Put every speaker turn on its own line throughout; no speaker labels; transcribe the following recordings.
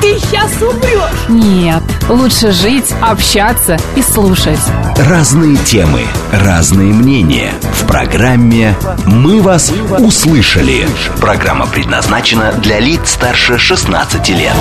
ты сейчас умрешь.
Нет, лучше жить, общаться и слушать.
Разные темы, разные мнения. В программе «Мы вас услышали». Программа предназначена для лиц старше 16 лет.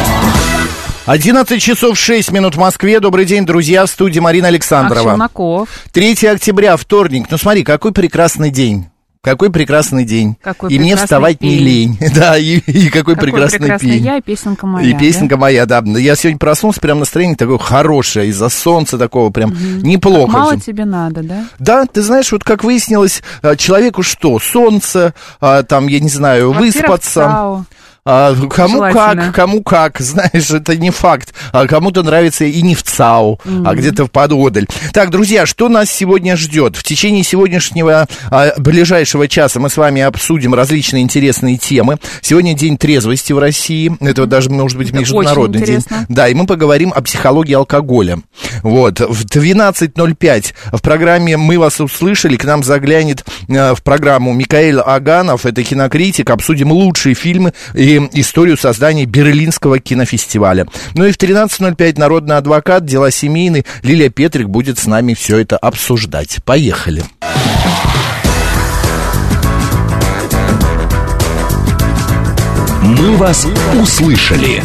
11 часов 6 минут в Москве. Добрый день, друзья, в студии Марина Александрова.
Челноков.
3 октября, вторник. Ну смотри, какой прекрасный день. Какой прекрасный день.
Какой
и мне
прекрасный
вставать не
пень.
лень. Да, и, и какой,
Какой
прекрасный,
прекрасный
пень.
я и песенка моя.
И песенка моя, да. Я сегодня проснулся, прям настроение такое хорошее, из-за солнца такого, прям неплохо.
Мало
же.
тебе надо, да?
Да, ты знаешь, вот как выяснилось, а, человеку что? Солнце, а, там, я не знаю,
Квартира
выспаться. А, кому
Желательно.
как, кому как, знаешь, это не факт. А кому-то нравится и не в ЦАУ, а где-то в пододаль. Так, друзья, что нас сегодня ждет? В течение сегодняшнего а, ближайшего часа мы с вами обсудим различные интересные темы. Сегодня день трезвости в России. Это даже, может быть,
Это
международный день. Да, и мы поговорим о психологии алкоголя. Вот, в 12.05 в программе «Мы вас услышали» к нам заглянет э, в программу Микаэль Аганов, это кинокритик, обсудим лучшие фильмы и историю создания Берлинского кинофестиваля. Ну и в 13.05 народный адвокат, дела семейные, Лилия Петрик будет с нами все это обсуждать. Поехали.
«Мы вас услышали».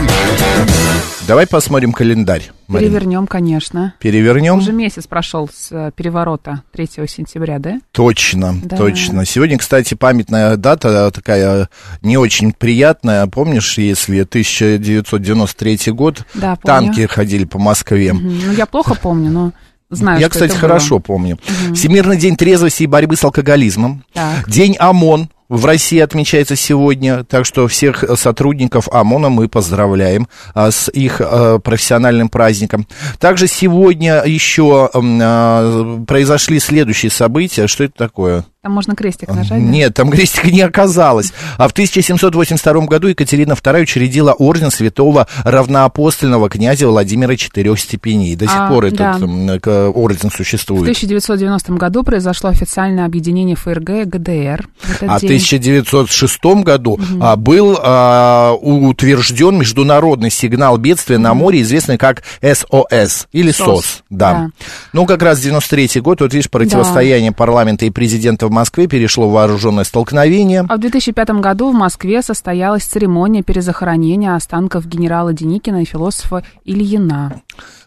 Давай посмотрим календарь.
Перевернем, конечно.
Перевернем.
Уже месяц прошел с э, переворота 3 сентября, да?
Точно,
Да.
точно. Сегодня, кстати, памятная дата такая не очень приятная. Помнишь, если 1993 год,
Да, помню.
танки ходили по Москве.
Мгм. Ну, я плохо помню, но знаю,
Я, кстати, хорошо
было.
помню. Всемирный день трезвости и борьбы с алкоголизмом.
Так.
День ОМОН в России отмечается сегодня, так что всех сотрудников ОМОНа мы поздравляем а, с их а, профессиональным праздником. Также сегодня еще а, произошли следующие события. Что это такое?
Там можно крестик нажать, да?
Нет, там крестика не оказалось. А в 1782 году Екатерина II учредила орден святого равноапостольного князя Владимира Четырех степеней. До сих
А,
пор этот
да.
к- орден
В
существует.
1990 году произошло официальное объединение ФРГ и ГДР. В этот
А в
день.
1906 году а, был а, утвержден международный сигнал бедствия на море, известный как СОС или
СОС,
СОС. Да.
да.
Ну, как раз 93 год, вот видишь, противостояние парламента и президента в Москве перешло в вооруженное столкновение.
А в 2005 году в Москве состоялась церемония перезахоронения останков генерала Деникина и философа Ильина.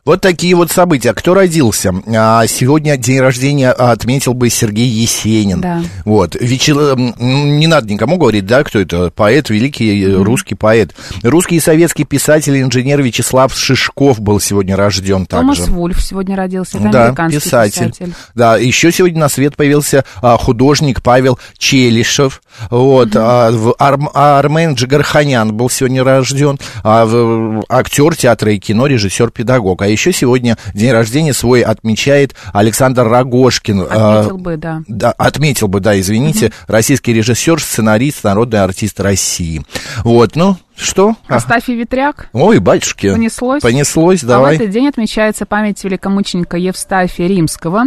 Вот такие вот события. Кто родился? А, Сегодня день рождения отметил бы Сергей Есенин.
Да.
Вот. М, Не надо никому говорить, да, кто это? Поэт, великий э, русский поэт. Русский и советский писатель инженер Вячеслав Шишков был сегодня рожден
Томас
также.
Вульф сегодня родился, это
Да,
американский
писатель.
писатель.
Да, еще сегодня на свет появился а, художник Павел Челишев. Вот, а, в- Арм- Армен Джигарханян был сегодня рожден. А, в- актер театра и кино, режиссер-педагог. А еще сегодня день рождения свой отмечает Александр Рогошкин. а,
Отметил бы, да.
да, отметил бы, да, извините, российский режиссер, сценарист, народный артист России. Вот, ну, что? А,
Астафий Ветряк.
Ой, батюшки.
Понеслось?
Понеслось,
А в
давай.
этот день отмечается память великомученика Евстафия Римского.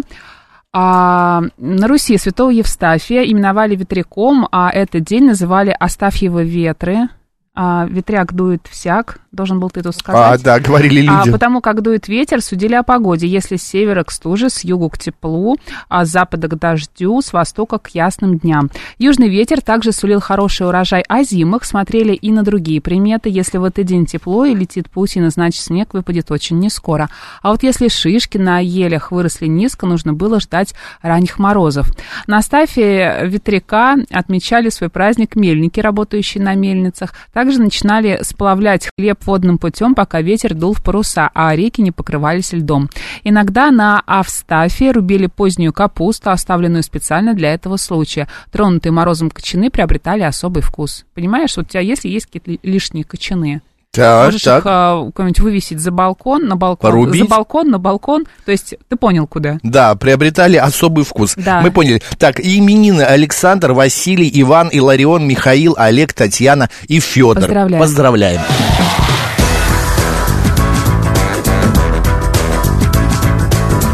А, на Руси святого Евстафия именовали ветряком, а этот день называли Астафьевы ветры. А, ветряк дует всяк, должен был ты тут
А,
сказать.
да, говорили
А
люди.
потому как дует ветер, судили о погоде. Если с севера к стуже, с югу к теплу, а с запада к дождю, с востока к ясным дням. Южный ветер также сулил хороший урожай озимых, смотрели и на другие приметы. Если в этот день тепло и летит паутина, значит снег выпадет очень нескоро. А вот если шишки на елях выросли низко, нужно было ждать ранних морозов. На стафе ветряка отмечали свой праздник мельники, работающие на мельницах. Также начинали сплавлять хлеб водным путем, пока ветер дул в паруса, а реки не покрывались льдом. Иногда на Австафе рубили позднюю капусту, оставленную специально для этого случая. Тронутые морозом кочаны приобретали особый вкус. Понимаешь, вот у тебя если есть какие-то лишние кочаны,
Так,
Можешь
так.
их а, куда-нибудь вывесить за балкон, на балкон,
Порубить?
за балкон, на балкон. То есть ты понял, куда.
Да, приобретали особый вкус.
Да.
Мы поняли. Так, именины Александр, Василий, Иван, Иларион, Михаил, Олег, Татьяна и Федор.
Поздравляем.
Поздравляем.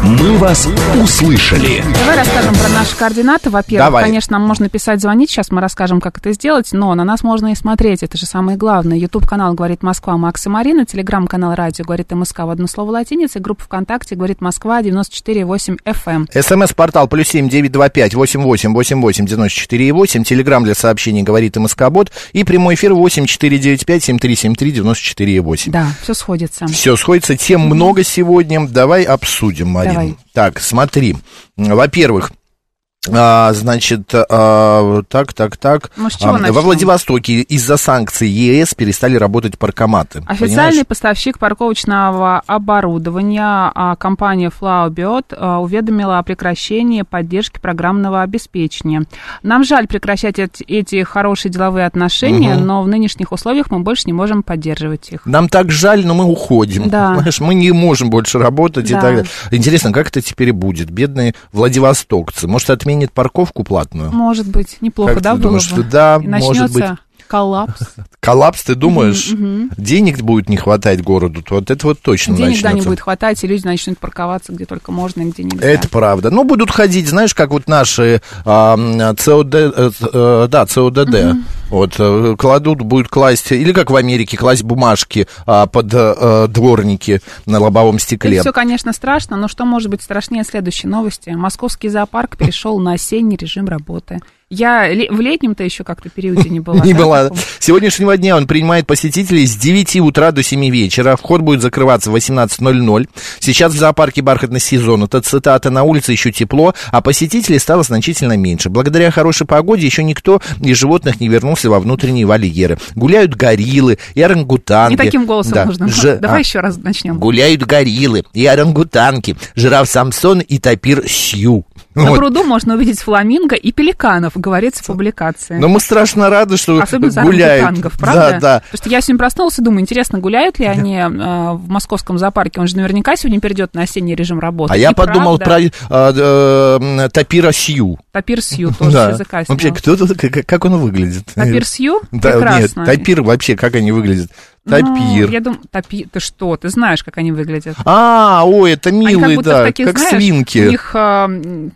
«Мы вас услышали».
Давай расскажем про наши координаты. Во-первых,
Давай.
конечно, нам можно писать, звонить. Сейчас мы расскажем, как это сделать. Но на нас можно и смотреть. Это же самое главное. YouTube-канал «Говорит Москва» Макс и Марина. Телеграм-канал «Радио» «Говорит МСК» в одно слово латиницей. Группа ВКонтакте «Говорит Москва» 94,8 FM.
СМС-портал плюс семь девять два пять восемь восемь восемь восемь девяносто четыре и восемь. Телеграмм для сообщений говорит МСК-бот. И прямой эфир восемь четыре девять пять семь три семь три девяносто четыре и восемь.
Да, все сходится.
Все, сходится. Тем много сегодня. Давай обсудим, Марина.
Давай.
Так, смотри. Во-первых, а, значит, а, так, так, так.
Ну, с чего
А,
начнем?
Во Владивостоке из-за санкций ЕС перестали работать паркоматы.
Официальный
Понимаешь?
поставщик парковочного оборудования а, компания Flowbird а, уведомила о прекращении поддержки программного обеспечения. Нам жаль прекращать эти, эти хорошие деловые отношения, но в нынешних условиях мы больше не можем поддерживать их.
Нам так жаль, но мы уходим.
Да.
Понимаешь, мы не можем больше работать и
Да.
так далее. Интересно, как это теперь будет? Бедные владивостокцы. Может, отменят парковку платную?
Может быть, неплохо,
Как
да, было
думаешь,
бы?
что да,
И
может
начнется
быть.
Коллапс.
Коллапс, ты думаешь? Денег будет не хватать городу? то Вот это вот точно
Денег, да, не
начнется.
будет хватать, и люди начнут парковаться где только можно и где нельзя.
Это правда. Ну, будут ходить, знаешь, как вот наши а, ЦОД, э, да, ЦОДД, вот, э, кладут, будут класть, или как в Америке, класть бумажки а, под э, дворники на лобовом стекле.
Это все, конечно, страшно, но что может быть страшнее следующей новости? Московский зоопарк перешел на осенний режим работы. Я в летнем-то еще как-то периоде не была.
Не
да, таком?
С сегодняшнего дня он принимает посетителей с 9 утра до 7 вечера. Вход будет закрываться в 18.00. Сейчас в зоопарке бархатный сезон. Это цитата. На улице еще тепло, а посетителей стало значительно меньше. Благодаря хорошей погоде еще никто из животных не вернулся во внутренние вольеры. Гуляют гориллы и орангутанги.
Не таким голосом
Да.
нужно.
Ж-
Давай
а.
еще раз начнем.
Гуляют гориллы и орангутанги, жираф Самсон и тапир Сью.
На
Вот.
пруду можно увидеть фламинго и пеликанов, говорится в публикации.
Но мы страшно рады, что
Особенно
гуляют.
орангутангов, правда?
Да, да.
Потому что я сегодня проснулась и думаю, интересно, гуляют ли они э, в московском зоопарке? Он же наверняка сегодня перейдет на осенний режим работы.
А я
И
подумал
правда,
про а, э, Тапира Сью.
Тапир Сью тоже с языка
Вообще,
снял.
кто это, как, как он выглядит?
Тапир Сью?
Да,
Прекрасно.
Нет, тапир вообще, как они выглядят?
Ну,
Тапир.
я думаю, тапир, ты что, ты знаешь, как они выглядят.
А, ой, это
как
милые,
будто
да,
таких,
как
знаешь,
свинки.
у них а,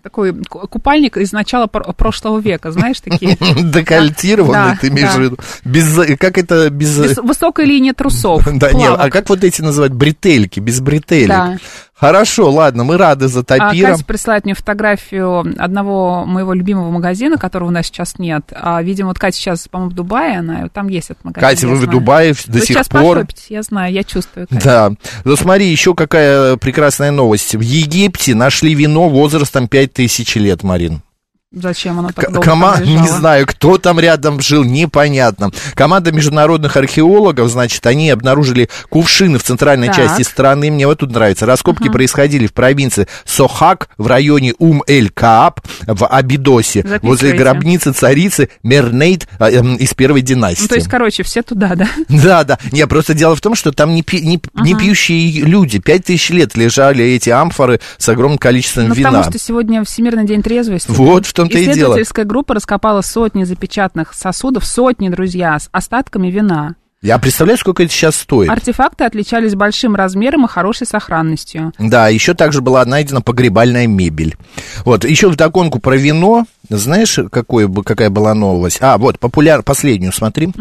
такой ку- купальник из начала пр- прошлого века, знаешь, такие.
Декольтированные, ты имеешь в виду? Без, как это без...
Высокая линия трусов.
Да, нет, а как вот эти называют? Бретельки, без бретелек. Хорошо, ладно, мы рады за
А
тапира.
Катя присылает мне фотографию одного моего любимого магазина, которого у нас сейчас нет. А, видимо, вот Катя сейчас, по-моему, в Дубае, она, там есть этот магазин.
Катя, вы в
знаю.
Дубае до
Вы
сих
сейчас
пор.
пошопите, я знаю, я чувствую. Катя.
Да. Ну смотри, еще какая прекрасная новость. В Египте нашли вино возрастом 5000 лет, Марин.
Зачем оно так долго
кома- не знаю, кто там рядом жил, непонятно. Команда международных археологов, значит, они обнаружили кувшины в центральной
Так.
части страны. Мне вот тут нравится. Раскопки происходили в провинции Сохак в районе Ум-эль-Кааб в Абидосе,
Записывайте.
возле гробницы царицы Мернейт эм, из первой династии.
Ну, то есть, короче, все туда, да?
Да, да. Не, просто дело в том, что там не, пи- не, не пьющие люди. Пять тысяч лет лежали эти амфоры с огромным количеством
Ну,
вина.
потому что сегодня Всемирный день трезвости.
Вот в том-то и дело.
Исследовательская группа раскопала сотни запечатанных сосудов, сотни, друзья, с остатками вина.
Я представляю, сколько это сейчас стоит.
Артефакты отличались большим размером и хорошей сохранностью.
Да, еще также была найдена погребальная мебель. Вот, еще в догонку про вино. Знаешь, какое, какая была новость? А, вот, популяр... последнюю смотри.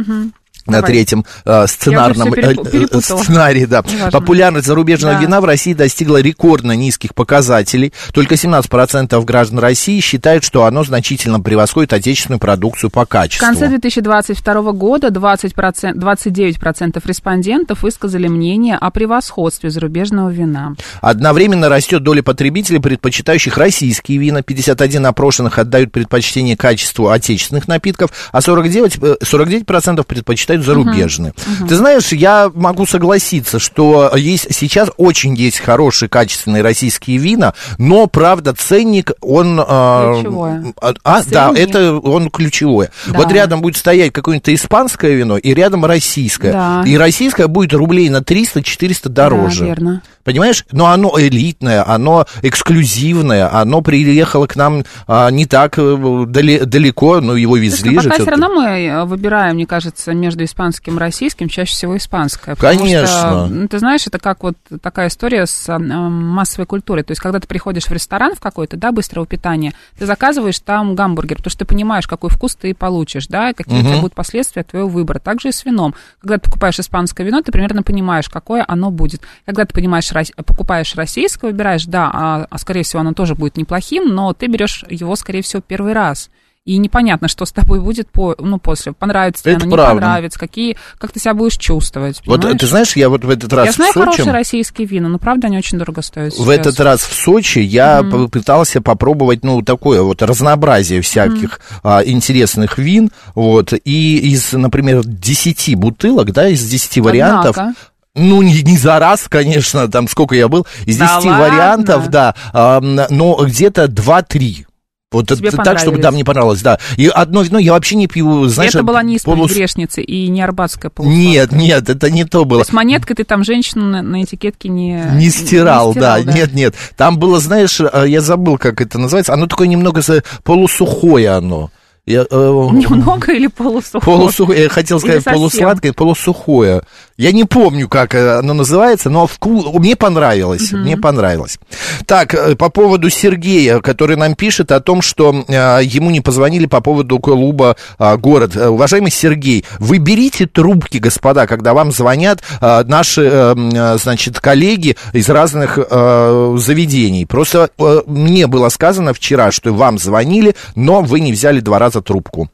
На
Давай.
третьем э, сценарном э, э, сценарии, да.
Неважно.
Популярность зарубежного
Да.
вина в России достигла рекордно низких показателей. Только 17% граждан России считают, что оно значительно превосходит отечественную продукцию по
В
качеству.
конце 2022 года 20%, 29% респондентов высказали мнение о превосходстве зарубежного вина.
Одновременно растет доля потребителей, предпочитающих российские вина. 51 опрошенных отдают предпочтение качеству отечественных напитков, а 49%, э, 49% предпочитают предпочитают зарубежные. Ты знаешь, я могу согласиться, что есть сейчас очень есть хорошие, качественные российские вина, но, правда, ценник, он... а,
Ключевое.
А, а, да, это он ключевое.
Да.
Вот рядом будет стоять какое-нибудь испанское вино, и рядом российское.
Да.
И российское будет рублей на 300-400 дороже.
Да, верно.
Понимаешь? Но оно элитное, оно эксклюзивное, оно приехало к нам а, не так э, дали- далеко, но его везли
Слушай,
же.
пока все равно мы э, выбираем, мне кажется, между испанским и российским, чаще всего испанское.
Конечно.
что, ну, ты знаешь, это как вот такая история с э, массовой культурой. То есть, когда ты приходишь в ресторан в какой-то, да, быстрого питания, ты заказываешь там гамбургер, потому что ты понимаешь, какой вкус ты получишь, да, и какие у тебя будут последствия твоего выбора. Также и с вином. Когда ты покупаешь испанское вино, ты примерно понимаешь, какое оно будет. Когда ты понимаешь, покупаешь российское, выбираешь, да, а, а, скорее всего, оно тоже будет неплохим, но ты берешь его, скорее всего, первый раз. И непонятно, что с тобой будет по, ну, после. Понравится тебе
Это
оно, не понравится, какие, как ты себя будешь чувствовать.
Вот
понимаешь?
ты знаешь, я вот в этот раз
Я
в
знаю
Сочи...
хорошие российские вина, но правда они очень дорого стоят.
В
сейчас.
этот раз в Сочи я попытался попробовать, ну, такое вот разнообразие всяких а, интересных вин, вот, и из, например, 10 бутылок, да, из 10 вариантов,
Однако.
ну, не, не за раз, конечно, там сколько я был, из 10
Да ладно?
вариантов, да, а, но где-то 2-3. Вот
Тебе
так, чтобы да, мне понравилось, да. И одно вино я вообще не пью, знаешь...
это была не исповедь
полус-
грешницы и не арбатская полусладкая.
Нет, нет, это не то было.
То есть монеткой ты там женщину на, на этикетке не...
Не стирал,
не
да.
стирал,
Нет, нет. Там было, знаешь, э, я забыл, как это называется. Оно такое немного полусухое оно. Я, э,
Немного или полусухое?
Полусухое, я хотел сказать полусладкое, полусухое. Я не помню, как э, оно называется, но вку... мне понравилось, мне понравилось. Так, э, по поводу Сергея, который нам пишет о том, что э, ему не позвонили по поводу клуба э, «Город». Э, Уважаемый Сергей, вы берите трубки, господа, когда вам звонят э, наши, э, э, значит, коллеги из разных э, заведений. Просто э, мне было сказано вчера, что вам звонили, но вы не взяли два раза трубку.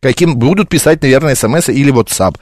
Каким будут писать, наверное, смс или WhatsApp.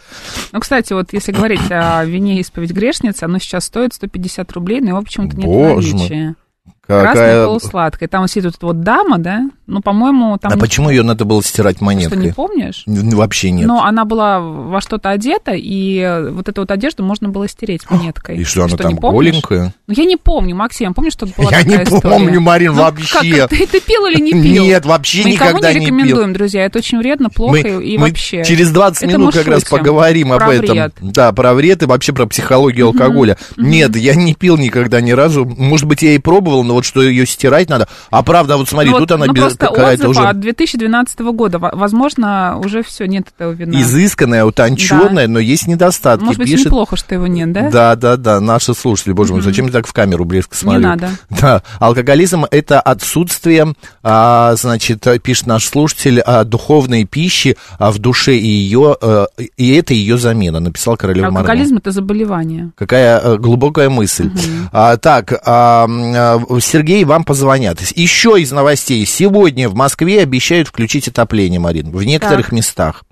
Ну, кстати, вот если говорить о вине исповедь грешницы, оно сейчас стоит 150 рублей, но его почему-то нет в
Боже мой.
наличии. Красное
Какая...
полусладкое. Там сидит вот эта вот дама, да? Ну, по-моему, там...
А почему ее надо было стирать
Что, не
монеткой?
помнишь?
Вообще нет.
Но она была во что-то одета, и вот эту вот одежду можно было стереть монеткой.
И что, она
не
там голенькая?
Ну, я не помню, Максим, помнишь, что была
Я не
история?
помню, Марин,
Ну,
вообще.
Как, ты, ты пил или не пил?
Нет, вообще
Мы
никогда
не
не пил.
рекомендуем, друзья, это очень вредно, плохо
Мы-
и
мы
вообще.
через 20
Это
минут
мы
как раз поговорим об этом.
вред.
Да, про вред и вообще про психологию алкоголя. Нет, я не пил никогда ни разу. Может быть, я и пробовал, но вот что ее стирать надо. А правда, вот смотри,
Ну,
тут
вот,
она
ну,
без- какая-то уже
от 2012 года. Во- Возможно, уже все, нет этого вина.
изысканная, утонченная, но есть недостатки.
Может быть,
Пишет,
неплохо, что его нет, да?
Да, да, да, наши слушатели, боже мой, зачем я так в камеру близко смотрю?
надо.
Да, алкоголизм – это отсутствие, а, значит, пишет наш слушатель, а, духовной пищи а, в душе и ее, э, и это ее замена, написал Королева Марго.
Алкоголизм это заболевание.
Какая э, глубокая мысль. А, так, а, м, а, Сергей, вам позвонят. Еще из новостей. Сегодня в Москве обещают включить отопление, Марин, в некоторых
Так.
местах.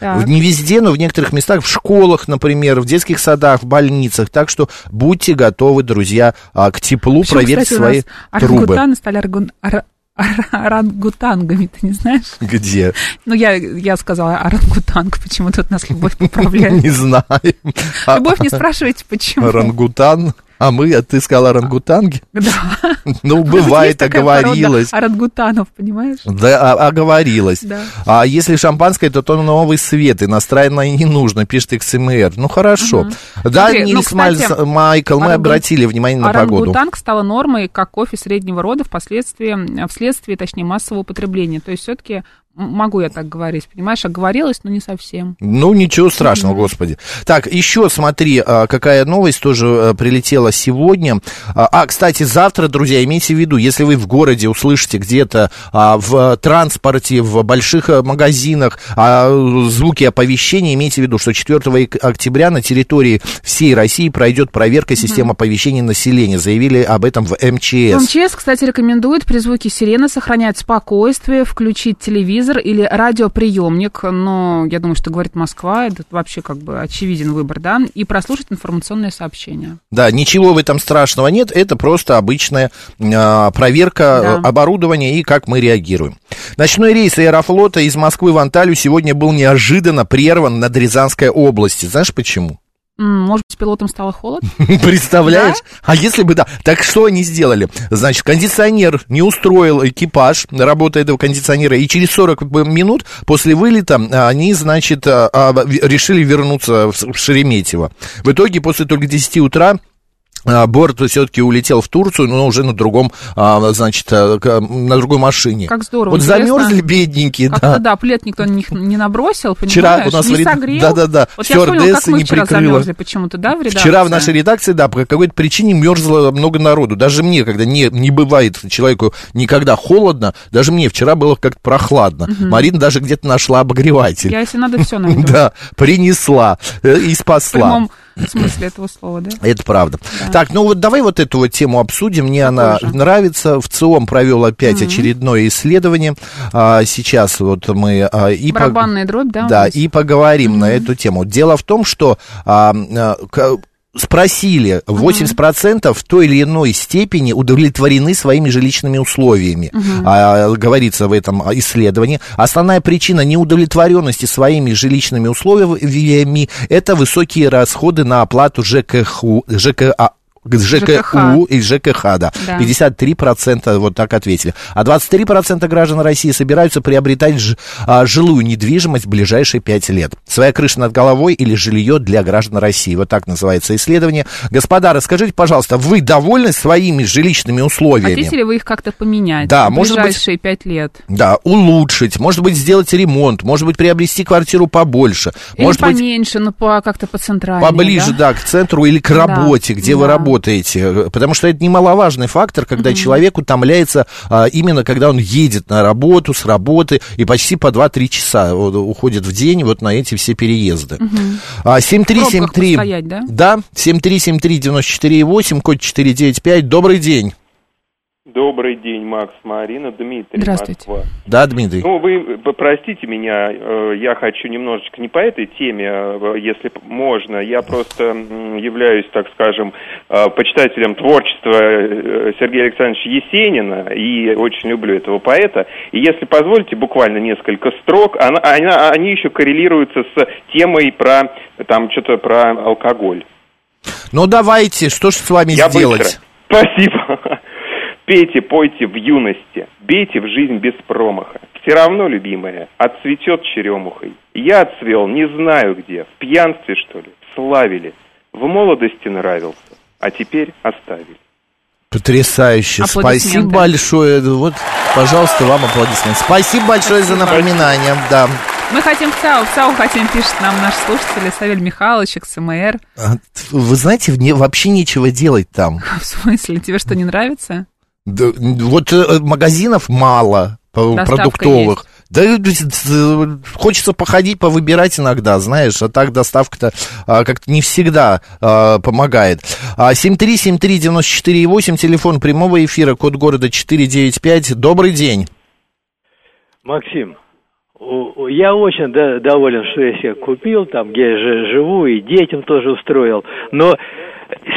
Так.
Не везде, но в некоторых местах, в школах, например, в детских садах, в больницах. Так что будьте готовы, друзья, а, к теплу,
Почему,
проверьте
кстати, у
свои
нас
трубы.
стали аргун- ор- орангутангами, ты не знаешь?
Где?
Ну, я, я сказала орангутанг, почему тут нас Любовь поправляет.
Не знаю.
Любовь, не спрашивайте, почему.
Орангутан. А мы, а ты сказала орангутанги?
Да.
Ну, бывает,
порода
оговорилась.
Орангутанов, понимаешь?
Да, а- оговорилась.
Да.
А если шампанское, то то новый свет, иностранное не нужно, пишет XMR. Ну, хорошо. Да,
Смотри, ну,
Нильс
кстати,
Мальс- Майкл, мы
орангу-
обратили внимание на погоду.
Орангутанг стала нормой, как кофе среднего рода впоследствии, вследствие, точнее, массового употребления. То есть все-таки могу я так говорить, понимаешь, оговорилась, но не совсем.
Ну, ничего страшного, господи. Так, еще смотри, а, какая новость тоже а, прилетела сегодня. А, А, кстати, завтра, друзья, имейте в виду, если вы в городе услышите где-то а, в транспорте, в больших а, магазинах звуки оповещения, имейте в виду, что 4 ик- октября на территории всей России пройдет проверка системы оповещения населения. Заявили об этом в МЧС.
МЧС, кстати, рекомендует при звуке сирены сохранять спокойствие, включить телевизор телевизор или радиоприемник, но я думаю, что говорит Москва, это вообще как бы очевиден выбор, да, и прослушать информационные сообщения.
Да, ничего в этом страшного нет, это просто обычная а, проверка
Да.
э, оборудования и как мы реагируем. Ночной рейс Аэрофлота из Москвы в Анталию сегодня был неожиданно прерван над Рязанской области. Знаешь почему?
Может быть, пилотам стало холодно?
Представляешь? А если бы да? Так что они сделали? Значит, кондиционер не устроил экипаж, работа этого кондиционера, и через 40 минут после вылета а, они, значит, а, а, решили вернуться в Шереметьево. В итоге, после только 10 утра, Борт все-таки улетел в Турцию, но уже на другом, а, значит, а, к- на другой машине.
Как здорово,
Вот
интересно.
замерзли бедненькие, да.
да, плед никто не, не набросил, понимаешь?
Вчера у нас
не
в ред-
согрел.
Да-да-да,
Вот я вспомнила, как мы
не
вчера
прикрыла.
замерзли почему-то, да, в редакции?
Вчера в нашей редакции, да, по какой-то причине мерзло много народу. Даже мне, когда не, не бывает человеку никогда холодно, даже мне вчера было как-то прохладно. Марина даже где-то нашла обогреватель.
Я, если надо, все найду.
Да, принесла э, и
В
спасла.
Прямом смысле этого слова, да?
Это правда. Так, ну вот давай вот эту вот тему обсудим. Мне она
же?
нравится. В ЦИОМ провел опять очередное исследование. А, сейчас вот мы а, и по-
Барабанная дробь, да?
да, и поговорим на эту тему. Дело в том, что а, а, к- спросили, 80% в той или иной степени удовлетворены своими жилищными условиями, А, говорится в этом исследовании. Основная причина неудовлетворенности своими жилищными условиями – это высокие расходы на оплату ЖКХУ, ЖКА, ЖКУ и ЖКХ, да.
Да.
53% вот так ответили. А 23% граждан России собираются приобретать ж- а, жилую недвижимость в ближайшие 5 лет. Своя крыша над головой или жилье для граждан России. Вот так называется исследование. Господа, расскажите, пожалуйста, вы довольны своими жилищными условиями?
Хотите ли вы их как-то поменять
Да,
в
может быть-
ближайшие пять лет?
Да, улучшить, может быть, сделать ремонт, может быть, приобрести квартиру побольше,
Или
может быть,
поменьше, но по, как-то по центральнее,
Поближе, да? к центру или к
Да,
работе, где вы
да.
Работаете. Потому что это немаловажный фактор, когда человек утомляется а, именно когда он едет на работу, с работы, и почти по 2-3 часа вот, уходит в день вот на эти все переезды. А, 7373...
В пробках постоять, да?
Да, 7373-94,8, код 495. Добрый день.
Добрый день, Макс, Марина, Дмитрий,
Здравствуйте.
Москва.
Да, Дмитрий?
Ну, вы простите меня, э, я хочу немножечко не по этой теме, э, если можно. Я просто являюсь, так скажем, э, почитателем творчества э, Сергея Александровича Есенина и очень люблю этого поэта. И если позволите, буквально несколько строк, она- она- они еще коррелируются с темой про, там, что-то про алкоголь.
Ну, давайте, что же с вами
Я
сделать?
быстро. Спасибо. Пейте, пойте в юности, бейте в жизнь без промаха. Все равно, любимая, отцветет черемухой. Я отцвел не знаю где, в пьянстве, что ли, славили. В молодости нравился, а теперь оставили.
Потрясающе. Спасибо большое. Вот, пожалуйста, вам аплодисменты. Спасибо большое за напоминание. Да.
Мы хотим в ЦАУ, в ЦАУ хотим, пишет нам наш слушатель Савель Михайлович, ХСМР.
А, Вы знаете, мне вообще нечего делать там.
В смысле, тебе что, не нравится?
Да, вот э, магазинов мало
Доставка
продуктовых. Да, э, э, хочется походить, повыбирать иногда, знаешь, а так доставка-то а, как-то не всегда а, помогает. А, 7373948, телефон прямого эфира, код города 495. Добрый день.
Максим, я очень до- доволен, что я себе купил, там, где я же живу, и детям тоже устроил. Но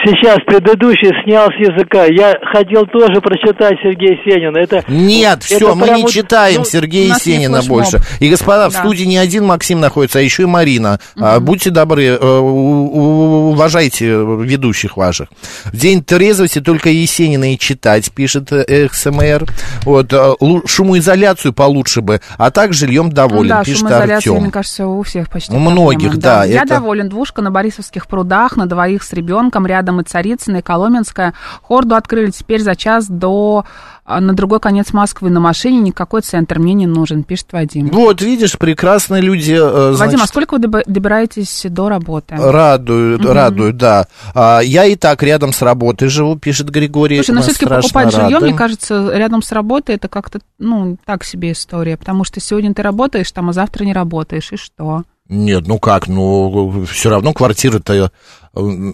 сейчас предыдущий снял с языка. Я хотел тоже прочитать Сергея Сенина. Это,
Нет,
это
все, мы
прям
не читаем
ну,
Сергея
флешмоб.
больше. И, господа, в
Да.
студии не один Максим находится, а еще и Марина. А, будьте добры, э, уважайте ведущих ваших. В день трезвости только Есенина и читать, пишет э, ХСМР. Вот, э, шумоизоляцию получше бы, а так жильем доволен,
Ну да,
пишет
шумоизоляция,
Артем.
мне кажется, у всех почти
У многих,
проблема,
да,
Я
это-
доволен. Двушка на Борисовских прудах, на двоих с ребенком, рядом и Царицына, и Коломенская. Хорду открыли теперь за час до а, на другой конец Москвы на машине. Никакой центр мне не нужен, пишет Вадим.
Вот, видишь, прекрасные люди, э,
Вадим,
значит,
а сколько вы добираетесь до работы?
Радуют, радуют, да. А, я и так рядом с работой живу, пишет Григорий.
Слушай,
Мы
все-таки покупать жилье,
рады.
мне кажется, рядом с работой это как-то, ну, так себе история. Потому что сегодня ты работаешь там, а завтра не работаешь, и что?
Нет, ну как, ну все равно квартира-то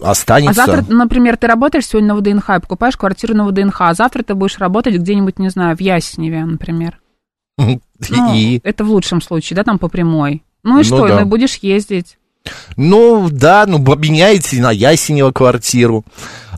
останется.
А завтра, например, ты работаешь сегодня на ВДНХ и покупаешь квартиру на ВДНХ, а завтра ты будешь работать где-нибудь, не знаю, в Ясневе, например. Ну,
И?
это в лучшем случае, да, там по прямой. Ну и
Ну
что,
да.
ну и будешь ездить.
Ну, да, ну, обменяете на Ясенева квартиру.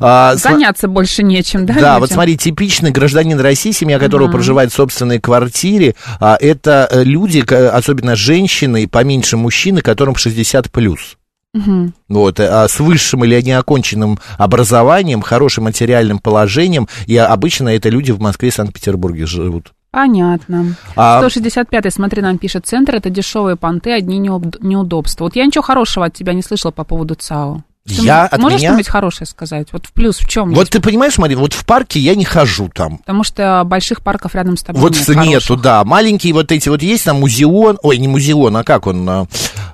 А,
Заняться больше нечем, да?
Да,
людям?
вот смотри, типичный гражданин России, семья которого проживает в собственной квартире, а, это э, люди, к- особенно женщины, поменьше мужчины, которым 60 плюс.
Мгм.
Вот, а с высшим или неоконченным образованием, хорошим материальным положением, и обычно это люди в Москве и Санкт-Петербурге живут.
Понятно.
А-
165-й, смотри, нам пишет, центр это дешевые понты, одни неуд- неудобства. Вот я ничего хорошего от тебя не слышала по поводу ЦАО. Ты
Я от
Можешь
меня?
что-нибудь хорошее сказать? Вот в плюс в чем?
Вот ты понимаешь, Марин, вот в парке я не хожу там.
Потому что больших парков рядом с тобой
Вот
нет
нету,
хороших.
да. Маленькие вот эти вот есть там музеон, ой, не музеон, а как он, а,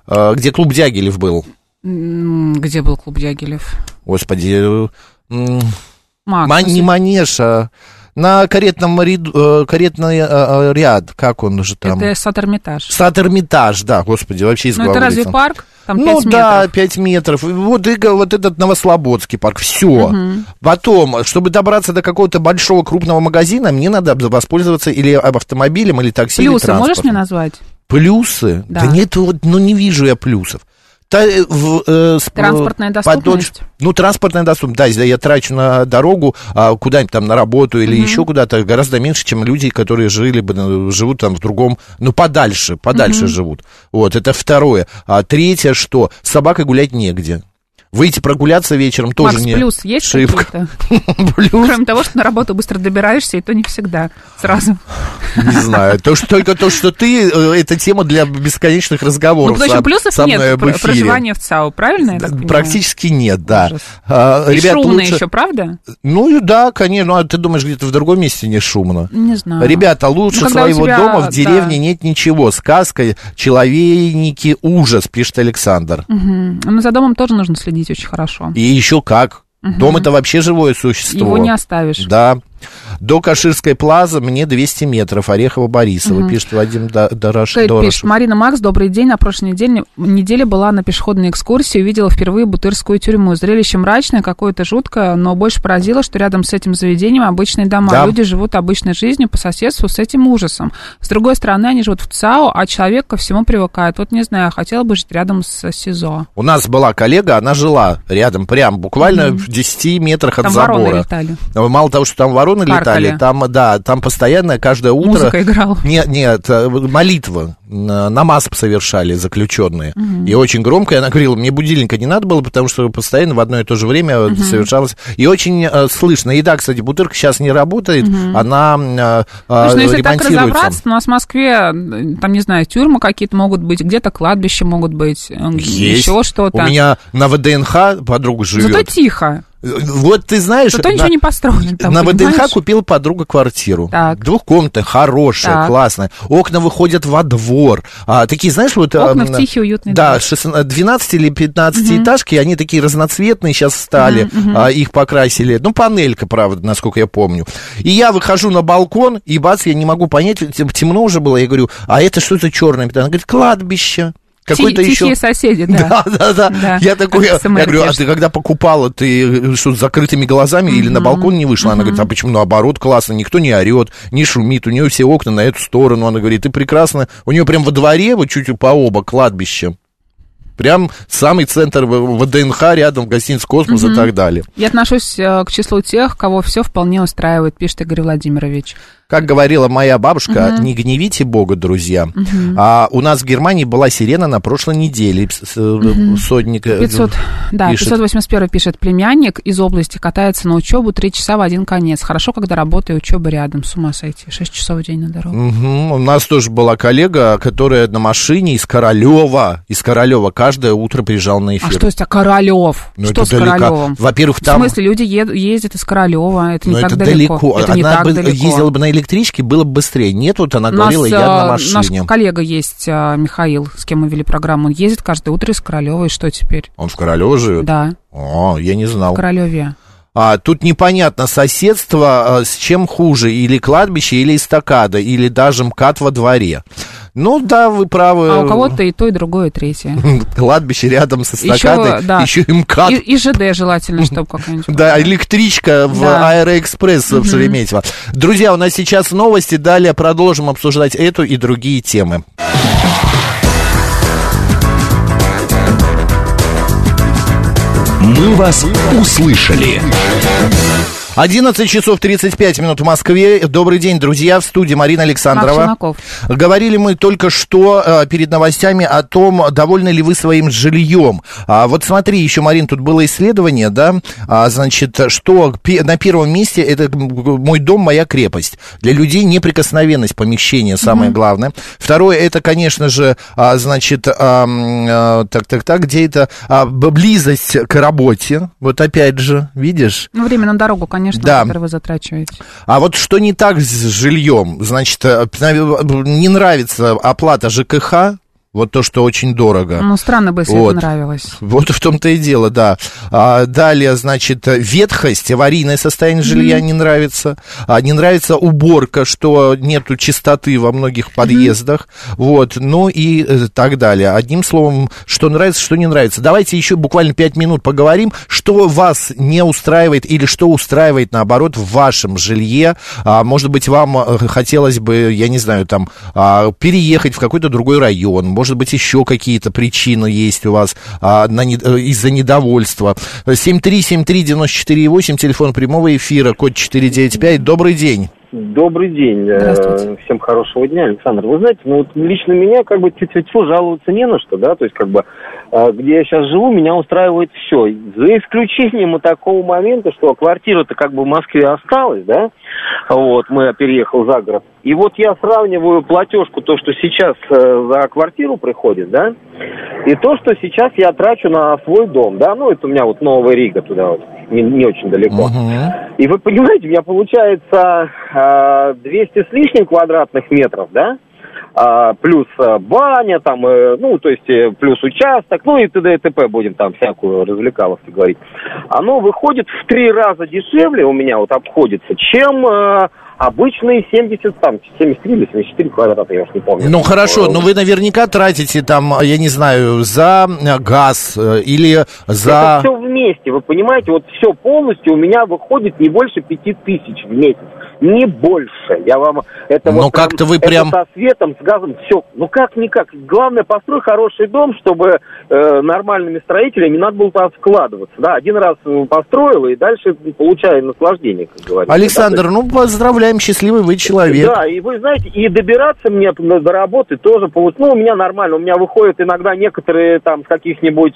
а, где клуб Дягилев был.
Где был клуб Дягилев?
Господи, э,
Макс,
ма-
ну,
не манеж, а на каретном ряду, э, каретный э, ряд, как он же там?
это Сатэрмитаж.
Сад-Эрмитаж, да, господи, вообще из
Ну, это разве
вылетело.
парк? Там
ну
5
да,
метров.
5 метров. Вот, и вот этот Новослободский парк. Все. Потом, чтобы добраться до какого-то большого крупного магазина, мне надо воспользоваться или автомобилем, или такси, или
Плюсы можешь
транспортом.
мне назвать?
Плюсы? Да,
Да.
нет, вот, ну не вижу я плюсов. Та- э, в, э, с-
Транспортная
э,
доступность?
подольш- Ну, транспортная доступность, да, если я трачу на дорогу а, куда-нибудь там на работу или еще куда-то, гораздо меньше, чем люди, которые жили бы, э, живут там в другом, ну, подальше, подальше живут. Вот, это второе. А третье, что с собакой гулять негде. Выйти прогуляться вечером тоже
Макс,
не
плюс есть
шибко. Плюс,
Кроме того, что на работу быстро добираешься, и то не всегда. Сразу.
не знаю. То, что, только то, что ты, э, это тема для бесконечных
Ну,
разговоров.
потому что
со-
плюсов
со
нет проживания в ЦАУ, правильно?
Практически нет, да. А,
И
ребят,
шумно
лучше-
еще, правда?
Ну да, конечно. Ну, а ты думаешь, где-то в другом месте не шумно?
Не знаю.
Ребята, лучше
Ну,
своего
тебя,
дома в
да.
деревне нет ничего. Сказка, человейники, ужас, пишет Александр.
Мгм. Но за домом тоже нужно следить очень хорошо.
И еще как. Дом это вообще живое существо.
Его не оставишь.
Да. До Каширской плазы мне 200 метров. Орехово-Борисово, пишет Вадим Дорош- Дорошев.
пишет, Марина Макс, добрый день. На прошлой неделе, неделе была на пешеходной экскурсии, увидела впервые Бутырскую тюрьму. Зрелище мрачное, какое-то жуткое, но больше поразило, что рядом с этим заведением обычные дома.
Да.
Люди живут обычной жизнью по соседству с этим ужасом. С другой стороны, они живут в ЦАО, а человек ко всему привыкает. Вот не знаю, хотела бы жить рядом с СИЗО.
У нас была коллега, она жила рядом, прям буквально в 10 метрах от
Там
забора.
вороны летали.
Мало того, что там вороны
Каркали.
летали, там, да, там постоянно каждое утро...
Музыка играла.
Нет, нет, э, молитва, намаз совершали заключенные. И очень громко, она говорила, мне будильника не надо было, потому что постоянно в одно и то же время э, совершалось. И очень э, слышно. И да, кстати, бутырка сейчас не работает, она э, э,
Слушай, ну если так разобраться, у нас в Москве, там, не знаю, тюрьмы какие-то могут быть, где-то кладбища могут быть, э,
Есть.
еще что-то.
У меня на ВДНХ подруга живет.
Зато тихо.
Вот ты знаешь...
Зато ничего не построено там,
на
понимаешь?
ВДНХ купила подруга квартиру.
Так.
Двухкомнатная, хорошая,
Так.
классная. Окна выходят во двор. А, такие, знаешь, вот...
Окна
эм,
в тихий, уютный
Да,
двор.
16 12 или 15 этажки, они такие разноцветные сейчас стали, а, их покрасили. Ну, панелька, правда, насколько я помню. И я выхожу на балкон, и бац, я не могу понять, тем- темно уже было, я говорю, а это что за черное? Она говорит, кладбище. Какой-то
Ти-
еще...
Тихие соседи, да.
Да, да, да.
Да.
Я такой, я, я говорю, а ты когда покупала, ты э, что, с закрытыми глазами или на балкон не вышла? Она говорит, а почему наоборот, классно, никто не орет, не шумит, у нее все окна на эту сторону. Она говорит, ты прекрасно, у нее прям во дворе, вот чуть по оба кладбища. Прям самый центр ВДНХ рядом, гостиница «Космос» и так далее.
Я отношусь э, к числу тех, кого все вполне устраивает, пишет Игорь Владимирович.
Как говорила моя бабушка, не гневите Бога, друзья. А у нас в Германии была сирена на прошлой неделе. С- Сотник э,
500, да,
пишет.
581 пишет, племянник из области катается на учебу 3 часа в один конец. Хорошо, когда работа и учеба рядом. С ума сойти. 6 часов в день на дорогу.
Мгм. У нас тоже была коллега, которая на машине из Королева, из Королева каждое утро приезжал на эфир.
А что это Королев?
Ну,
что с
далеко.
Королевом?
Во-первых,
В
там...
смысле, люди ездят из Королева, это не
ну,
так
это
далеко.
далеко.
Это не
она
так
бы
далеко.
ездила бы на электричке, было бы быстрее. Нет, вот она говорила, я на
э,
машине.
Наш коллега есть, э, Михаил, с кем мы вели программу. Он ездит каждое утро из Королева, и что теперь?
Он в Королево живет?
Да,
О, я не знал.
в Королеве.
А, тут непонятно, соседство а, с чем хуже, или кладбище, или эстакада, или даже МКАД во дворе. Ну да, вы правы.
А у кого-то и то, и другое, и третье.
Кладбище рядом со эстакадой,
Еще, да.
еще и МКАД.
И, и ЖД желательно, чтобы какая-нибудь.
Да, электричка в
Да.
Аэроэкспресс в Шереметьево. Друзья, у нас сейчас новости. Далее продолжим обсуждать эту и другие темы.
«Мы вас услышали».
11 часов 35 минут в Москве. Добрый день, друзья. В студии Марина Александрова. Говорили мы только что э, перед новостями о том, довольны ли вы своим жильем. А, вот смотри, еще, Марин, тут было исследование, да, а, значит, что на первом месте это мой дом, моя крепость. Для людей неприкосновенность помещения самое главное. Второе, это, конечно же, а, значит, а, так, так, так, где это а, близость к работе. Вот опять же, видишь?
Ну, время на дорогу, конечно,
Да.
которое вы затрачиваете.
А вот что не так с жильем? Значит, э, не нравится оплата ЖКХ, вот то, что очень дорого.
Ну, странно бы, если
Вот.
это нравилось.
Вот в том-то и дело, да. А, далее, значит, ветхость, аварийное состояние жилья не нравится. А, не нравится уборка, что нету чистоты во многих подъездах. Вот, ну и э, так далее. Одним словом, что нравится, что не нравится. Давайте еще буквально пять минут поговорим, что вас не устраивает или что устраивает, наоборот, в вашем жилье. А, может быть, вам э, хотелось бы, я не знаю, там, а, переехать в какой-то другой район, может быть, еще какие-то причины есть у вас а, на э, из-за недовольства. 7373948, телефон прямого эфира, код 495. Добрый день.
Добрый день. э. Всем хорошего дня, Александр. Вы знаете, ну вот лично меня как бы тьфу-тьфу жаловаться не на что, да, то есть как бы э, где я сейчас живу, меня устраивает все. За исключением вот такого момента, что квартира-то как бы в Москве осталась, да, вот, мы переехал за город. И вот я сравниваю платежку, то, что сейчас э, за квартиру приходит, да, и то, что сейчас я трачу на свой дом, да, ну, это у меня вот Новая Рига туда вот, не, не очень далеко. И вы понимаете, у меня получается э, 200 с лишним квадратных метров, да, А, плюс э, баня, там, э, ну, то есть э, плюс участок, ну и т.д. и т.п. будем там всякую развлекаловку говорить. Оно выходит в три раза дешевле у меня вот обходится, чем э, обычные 70, там, 73 или 74 квадрата, я уж не помню.
Ну хорошо, но вы наверняка тратите там, я не знаю, за э, газ э, или за...
Это все вместе, вы понимаете, вот все полностью у меня выходит не больше пяти тысяч в месяц. Не больше. Я вам это
Но
вот
как-то вы прям-
со светом, с газом, все. Ну как никак. Главное, построй хороший дом, чтобы э, нормальными строителями не надо было туда вкладываться. Да, один раз э, построил и дальше получай наслаждение, как говорится.
Александр, ну поздравляем, счастливый вы человек.
Да, и вы знаете, и добираться мне до работы тоже получится. Ну, у меня нормально. У меня выходят иногда некоторые там с каких-нибудь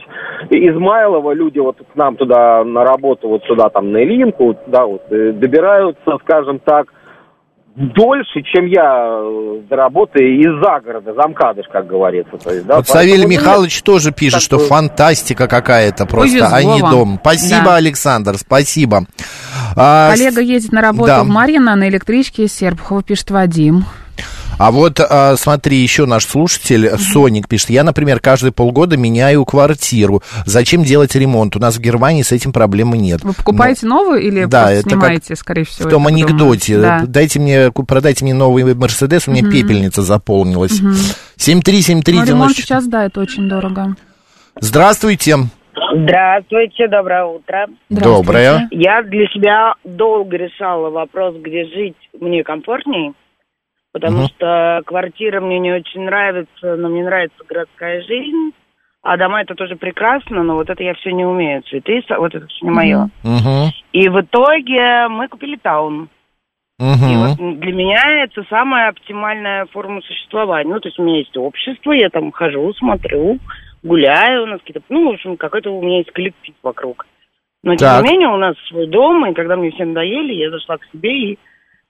Измайлова люди вот к нам туда на работу, вот сюда там на Ильинку, да, вот, э, добираются, скажем так, дольше, чем я э, до работы из-за города, замкадыш, как говорится. То есть, да,
Вот Савелий Михайлович тоже пишет, что
бы-
фантастика какая-то просто,
Повезло
а не
вам.
дом. Спасибо,
Да.
Александр, спасибо. А,
Коллега едет на работу
да.
в Марьино на электричке из Серпухова, пишет Вадим.
А вот а, смотри, еще наш слушатель Соник пишет, я, например, каждые полгода меняю квартиру. Зачем делать ремонт? У нас в Германии с этим проблемы нет.
Вы покупаете новую или
да, это
снимаете, скорее
В
всего?
том
так думаю?
анекдоте.
Да.
Дайте мне, продайте мне новый Мерседес, у меня пепельница заполнилась. 7373948.
Ну, ремонт сейчас, да, это очень дорого.
Здравствуйте.
Здравствуйте, доброе утро.
Доброе.
Я для себя долго решала вопрос, где жить мне комфортней, потому
Мгм.
что квартира мне не очень нравится, но мне нравится городская жизнь, а дома это тоже прекрасно, но вот это я все не умею, цветы, вот это все не мое.
Мгм.
И в итоге мы купили таун. И
Мгм.
вот для меня это самая оптимальная форма существования. Ну, то есть у меня есть общество, я там хожу, смотрю, гуляю, у нас какие-то, ну, в общем, какой-то у меня есть коллектив вокруг. Но, тем
Так.
не менее, у нас свой дом, и когда мне все надоели, я зашла к себе, и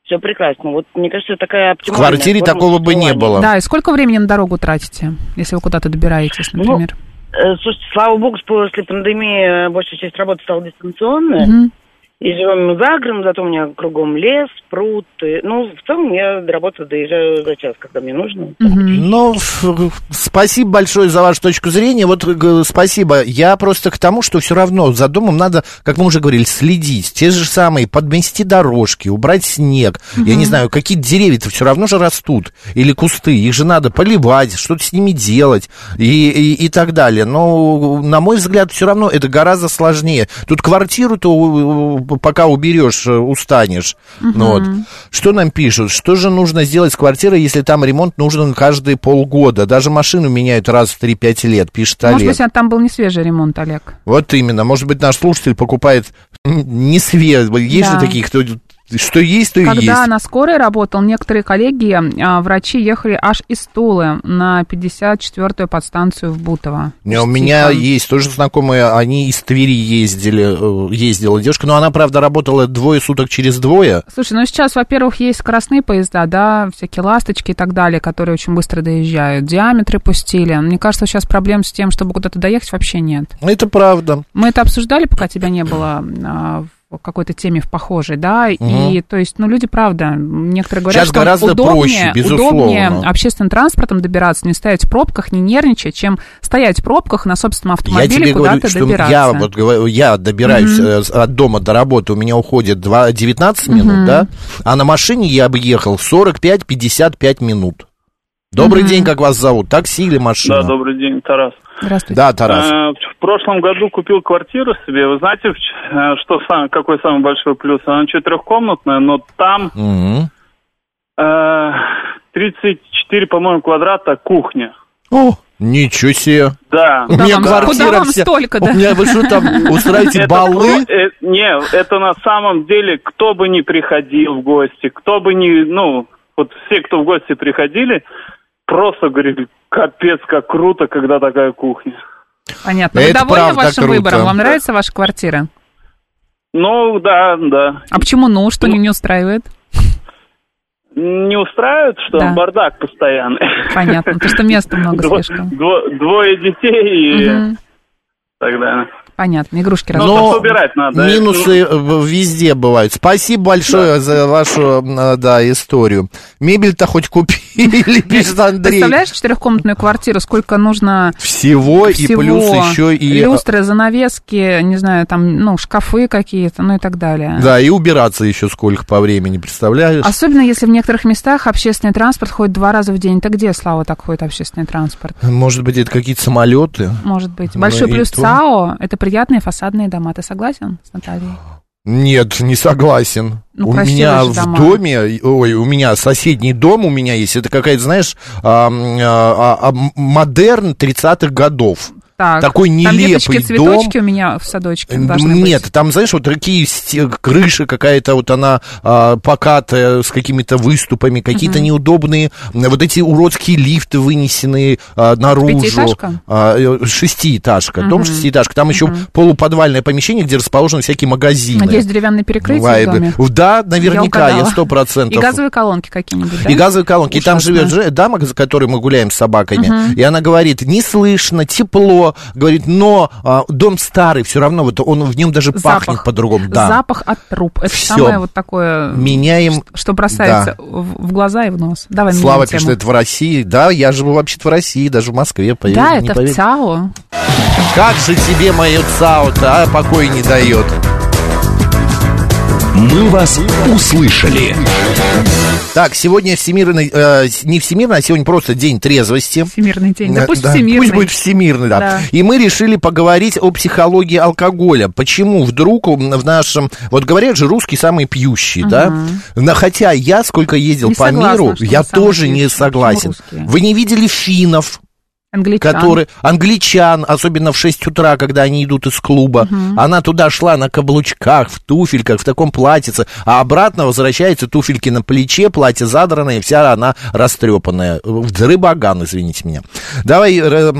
все прекрасно. Вот, мне кажется, такая
В
оптимальная
квартире
форма
такого бы не было.
Да, и сколько времени на дорогу тратите, если вы куда-то добираетесь,
Ну,
например?
Э, Слушайте, слава богу, после пандемии э, большая часть работы стала дистанционной.
Мгм.
И живем мы за городом, зато у меня кругом лес, пруд. и- ну, в целом я до работы доезжаю за час, когда мне нужно.
Ну, ф- спасибо большое за вашу точку зрения. Вот г- спасибо. Я просто к тому, что все равно за домом надо, как мы уже говорили, следить. Те же самые, подмести дорожки, убрать снег. Я не знаю, какие деревья-то все равно же растут. Или кусты. Их же надо поливать, что-то с ними делать и, и, и так далее. Но, на мой взгляд, все равно это гораздо сложнее. Тут квартиру-то э, пока уберешь, э, устанешь. Ну вот. Что нам пишут? Что же нужно сделать с квартирой, если там ремонт нужен каждые полгода? Даже машину меняют раз в 3-5 лет, пишет
Может
Олег.
быть, а там был не свежий ремонт, Олег.
Вот именно. Может быть, наш слушатель покупает не свет. Есть
Да.
же такие, кто что есть, то и
Когда
есть.
на скорой работал, некоторые коллеги, а, врачи ехали аж из Тулы на 54-ю подстанцию в Бутово.
Не, у меня есть тоже знакомые, они из Твери ездили, э, ездила девушка, но она, правда, работала двое суток через двое.
Слушай, ну сейчас, во-первых, есть скоростные поезда, да, всякие ласточки и так далее, которые очень быстро доезжают. Диаметры пустили. Мне кажется, сейчас проблем с тем, чтобы куда-то доехать, вообще нет.
Это правда.
Мы это обсуждали, пока тебя не было а, в какой-то теме в похожей, да, и,
Мгм.
то есть, ну, люди, правда, некоторые говорят,
Сейчас
что
гораздо
удобнее,
проще, безусловно.
удобнее общественным транспортом добираться, не стоять в пробках, не нервничать, чем стоять в пробках на собственном
Я
автомобиле
тебе говорю,
куда-то
что
добираться.
я, вот, говорю, я добираюсь с- от дома до работы, у меня уходит два- 19 минут,
Мгм.
да, а на машине я бы ехал 45-55 минут. Добрый
Мгм.
день, как вас зовут? Такси или машина?
Да, добрый день, Тарас.
Здравствуйте.
Да, Тарас.
Э, В прошлом году купил квартиру себе. Вы знаете, э, что сам, какой самый большой плюс? Она четырехкомнатная, но там э, 34, по-моему, квадрата кухня.
О, ничего себе.
Да.
У меня
вам-
квартира
куда вам
вся...
столько,
У
да?
меня, вы что там, устраиваете
э, не, это на самом деле, кто бы ни приходил в гости, кто бы ни, ну, вот все, кто в гости приходили, просто говорили, капец, как круто, когда такая кухня.
Понятно. Вы
Это
довольны
правда
вашим
круто.
выбором? Вам нравится ваша квартира?
Ну, да, да.
А почему ну? Что не, не устраивает?
Не устраивает, что
Да.
бардак постоянный.
Понятно, потому что места много слишком.
дво- Двое детей и так далее.
Понятно, игрушки
Ну,
разные.
убирать надо.
Минусы в- везде бывают. Спасибо большое за вашу, э, да, историю. Мебель-то хоть купили, пишет Андрей.
Представляешь четырехкомнатную квартиру, сколько нужно
Всего, и плюс еще и... э,
Люстры, занавески, не знаю, там, ну, шкафы какие-то, ну и так далее.
Да, и убираться еще сколько по времени, представляешь?
Особенно если в некоторых местах общественный транспорт ходит два раза в день. Так где, Слава, так ходит общественный транспорт?
Может быть, это какие-то самолеты?
Может быть.
Ну
Большой плюс. ЦАО – это приятные фасадные дома. Ты согласен с Натальей?
Нет, не согласен.
Ну,
у меня в
дома.
доме, ой, у меня соседний дом у меня есть. Это какая-то, знаешь, а, а, а, модерн 30-х годов.
Так,
Такой
там
нелепый
веточки,
дом.
цветочки у меня в садочке должны
Нет,
быть.
там, знаешь, вот такие крыши какая-то, вот она а, покатая, с какими-то выступами, какие-то
Мгм.
неудобные, вот эти уродские лифты вынесенные а, наружу.
Пятиэтажка?
А, э, шестиэтажка, дом
Мгм.
шестиэтажка. Там еще полуподвальное помещение, где расположены всякие магазины.
Надеюсь, деревянные перекрытия
Бывает.
в доме?
Да, наверняка, я сто процентов.
И газовые колонки какие-нибудь, да?
И газовые колонки. И там
Ужасно.
живет дама, за которой мы гуляем с собаками.
Мгм.
И она говорит, не слышно, тепло. Говорит, но а, дом старый, все равно вот он в нем даже
Запах.
пахнет по-другому. Да.
Запах от труб. Это
Всё.
самое вот такое,
Меняем.
что бросается
Да.
в, в глаза и в нос. Давай
Слава пишет, это в России. Да, я живу вообще-то в России, даже в Москве. Поверь,
Да,
не
это в
поверь.
ЦАО.
Как же тебе мое ЦАУ-то, а, покой не дает.
«Мы вас услышали».
Так, сегодня всемирный, э, не всемирный, а сегодня просто день трезвости.
Всемирный день. Да, пусть
да,
всемирный.
Пусть будет всемирный, да.
Да.
И мы решили поговорить о психологии алкоголя. Почему вдруг в нашем... Вот говорят же, русские самые пьющие, да? Но хотя я, сколько ездил
Не
по
согласна,
миру, я тоже не
пьющие. Почему
согласен. Вы не видели финнов?
Англичан.
которые англичан, особенно в 6 утра, когда они идут из клуба, она туда шла на каблучках, в туфельках, в таком платьице, а обратно возвращается туфельки на плече, платье задранное, вся она растрепанная. Рыбаган, извините меня. Давай э,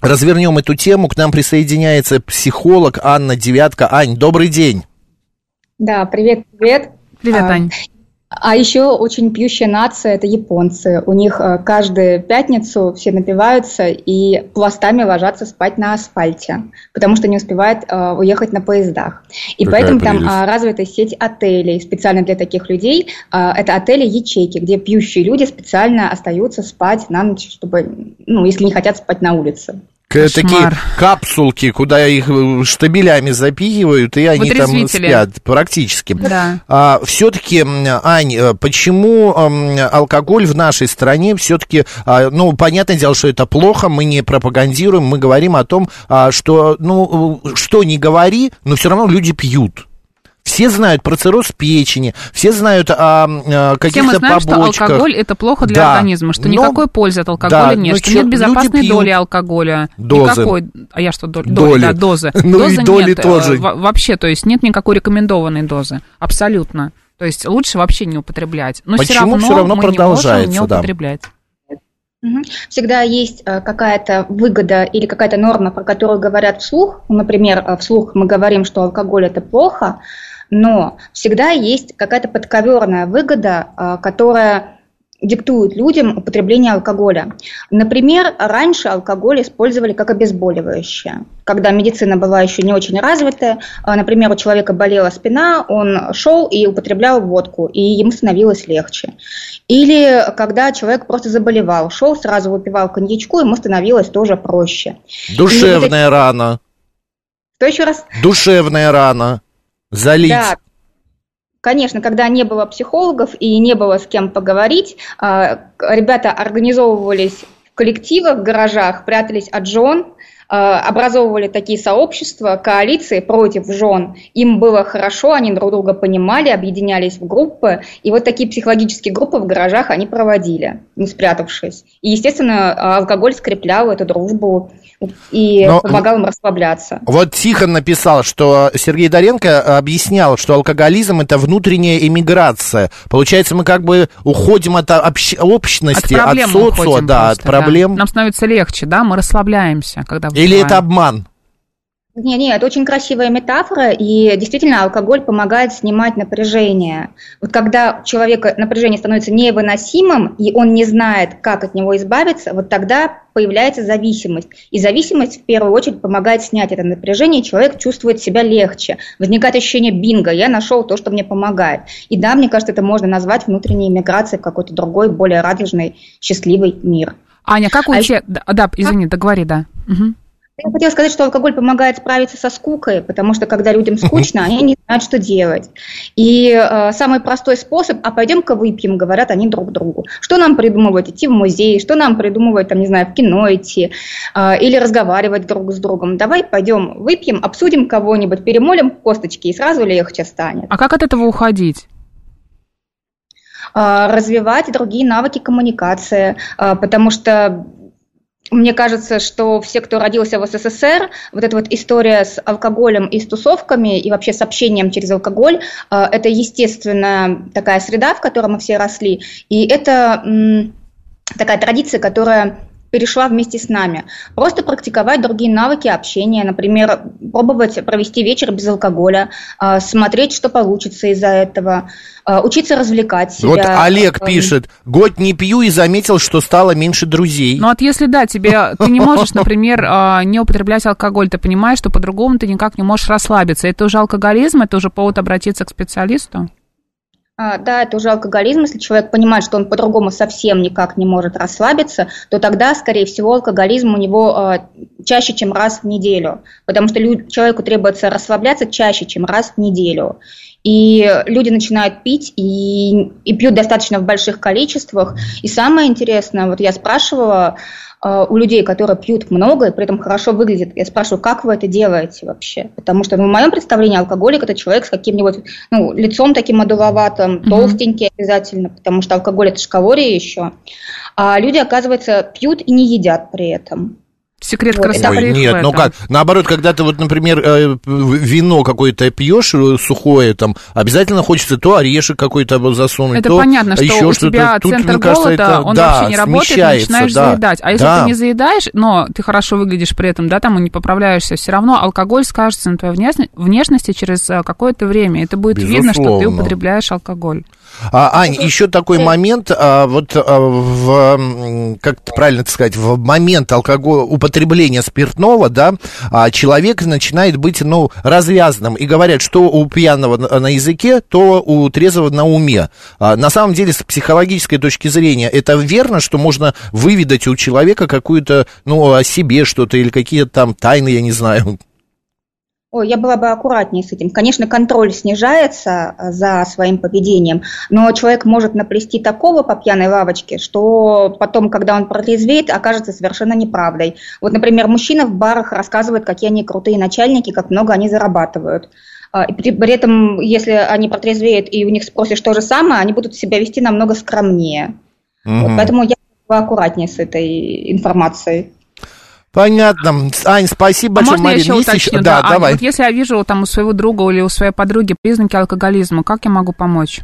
развернем эту тему. К нам присоединяется психолог Анна Девятка. Ань, добрый день.
Да, привет, привет.
Привет,
А,
Ань.
А еще очень пьющая нация – это японцы. У них э, каждую пятницу все напиваются и пластами ложатся спать на асфальте, потому что не успевают э, уехать на поездах. И
Какая
поэтому
прелесть.
там э, развита сеть отелей специально для таких людей. Э, это отели-ячейки, где пьющие люди специально остаются спать на ночь, чтобы, ну, если не хотят спать на улице.
К- Такие капсулки, куда их э, штабелями запихивают, и они там спят практически.
Да.
все-таки, Ань, э, почему алкоголь в нашей стране все-таки, ну, понятное дело, что это плохо, мы не пропагандируем, мы говорим о том, а, что, ну, э, что не говори, но все равно люди пьют. Все знают про цирроз печени, все знают о, м, э,
Все мы
каких-то
знаем, что
побочках.
алкоголь это плохо для
Да.
организма, что
Но-
никакой пользы от алкоголя
да,
нет,
но
что
чё,
нет безопасной доли алкоголя.
Дозы.
Никакой, а я что, доли?
Доли.
Да, дозы.
Ну и
Дозы
доли
нет, э,
тоже.
во- вообще, то есть нет никакой рекомендованной дозы, абсолютно. То есть лучше вообще не употреблять. Но все
Почему
равно,
всё равно
мы не можем
продолжается,
не
да.
употреблять.
Мгм. Всегда есть э, какая-то выгода или какая-то норма, про которую говорят вслух. Ну, Например, э, вслух мы говорим, что алкоголь это плохо, но всегда есть какая-то подковерная выгода, э, которая диктует людям употребление алкоголя. Например, раньше алкоголь использовали как обезболивающее. Когда медицина была еще не очень развитая, э, например, у человека болела спина, он шел и употреблял водку, и ему становилось легче. Или когда человек просто заболевал, шел, сразу выпивал коньячку, ему становилось тоже проще. И
Душевная рана.
эти- Что еще раз?
Душевная рана. Залить.
Да, конечно, когда не было психологов и не было с кем поговорить, а, ребята организовывались в коллективах, в гаражах, прятались от жен, образовывали такие сообщества, коалиции против жен. Им было хорошо, они друг друга понимали, объединялись в группы. И вот такие психологические группы в гаражах они проводили, не спрятавшись. И, естественно, алкоголь скреплял эту дружбу и
Но-
помогал им расслабляться.
Вот Тихон написал, что Сергей Доренко объяснял, что алкоголизм это внутренняя эмиграция. Получается, мы как бы уходим от общ-
От
общности, от,
проблем мы
социума, да, от
просто, да.
проблем.
Нам становится легче, да, мы расслабляемся, когда
Или это обман?
Не, не, это очень красивая метафора, и действительно алкоголь помогает снимать напряжение. Вот когда у человека напряжение становится невыносимым, и он не знает, как от него избавиться, вот тогда появляется зависимость. И зависимость в первую очередь помогает снять это напряжение, и человек чувствует себя легче. Возникает ощущение бинго, я нашел то, что мне помогает. И да, мне кажется, это можно назвать внутренней миграцией в какой-то другой, более радужный, счастливый мир.
Аня, как у
А
тебя... Да, да, извини, договори, да. Мгм.
Я хотела сказать, что алкоголь помогает справиться со скукой, потому что когда людям скучно, они не знают, что делать. И э, самый простой способ, а пойдем-ка выпьем, говорят они друг другу. Что нам придумывать? Идти в музей, что нам придумывать, там, не знаю, в кино идти, э, или разговаривать друг с другом. Давай пойдем выпьем, обсудим кого-нибудь, перемолим косточки, и сразу легче станет.
А как от этого уходить?
А, развивать другие навыки коммуникации, а, потому что мне кажется, что все, кто родился в СССР, вот эта вот история с алкоголем и с тусовками, и вообще с общением через алкоголь, а, это естественная такая среда, в которой мы все росли, и это такая традиция, которая перешла вместе с нами. Просто практиковать другие навыки общения, например, пробовать провести вечер без алкоголя, а, смотреть, что получится из-за этого, а, учиться развлекать себя.
Вот Олег
Эм,
пишет, год не пью и заметил, что стало меньше друзей.
Ну вот если да, тебе ты не можешь, например, а, не употреблять алкоголь, ты понимаешь, что по-другому ты никак не можешь расслабиться. Это уже алкоголизм, это уже повод обратиться к специалисту?
А, Да, это уже алкоголизм. Если человек понимает, что он по-другому совсем никак не может расслабиться, то тогда, скорее всего, алкоголизм у него а, чаще, чем раз в неделю. Потому что человеку требуется расслабляться чаще, чем раз в неделю. И люди начинают пить и, и пьют достаточно в больших количествах. И самое интересное, вот я спрашивала у людей, которые пьют много и при этом хорошо выглядят, я спрашиваю, как вы это делаете вообще? Потому что ну, в моем представлении алкоголик это человек с каким-нибудь ну, лицом таким одуловатым, толстенький обязательно, потому что алкоголь это же калории еще. А люди, оказывается, пьют и не едят при этом.
Секрет
Вот,
красоты
Ой, нет, ну как, наоборот, когда ты вот, например, э, вино какое-то пьешь э, сухое, там, обязательно хочется то орешек какой-то засунуть,
Это
то
понятно, что
еще
у
что-то.
тебя
Тут,
центр
мне кажется,
голода,
это,
он
да,
вообще не работает, ты начинаешь
да.
заедать. А если
Да.
ты не заедаешь, но ты хорошо выглядишь при этом, да, там и не поправляешься, все равно алкоголь скажется на твоей внешности через э, какое-то время. Это будет видно, что ты
Безусловно.
употребляешь алкоголь.
А, Ань, еще такой момент, а, вот а, в, как правильно это сказать, в момент алкоголя, употребления спиртного, да, а, человек начинает быть, ну, развязанным. И говорят, что у пьяного на, на языке, то у трезвого на уме. А, на самом деле, с психологической точки зрения, это верно, что можно выведать у человека какую-то, ну, о себе что-то или какие-то там тайны, я не знаю.
Ой, я была бы аккуратнее с этим. Конечно, контроль снижается э, за своим поведением, но человек может наплести такого по пьяной лавочке, что потом, когда он протрезвеет, окажется совершенно неправдой. Вот, например, мужчина в барах рассказывает, какие они крутые начальники, как много они зарабатывают. А, И при, при этом, если они протрезвеют и у них спросишь то же самое, они будут себя вести намного скромнее. Вот,
Мгм.
поэтому я была аккуратнее с этой информацией.
Понятно. Ань, спасибо
А
большое,
можно я еще
Есть
уточню?
еще- Да,
Аня,
давай.
вот если я вижу там у своего друга или у своей подруги признаки алкоголизма, как я могу помочь?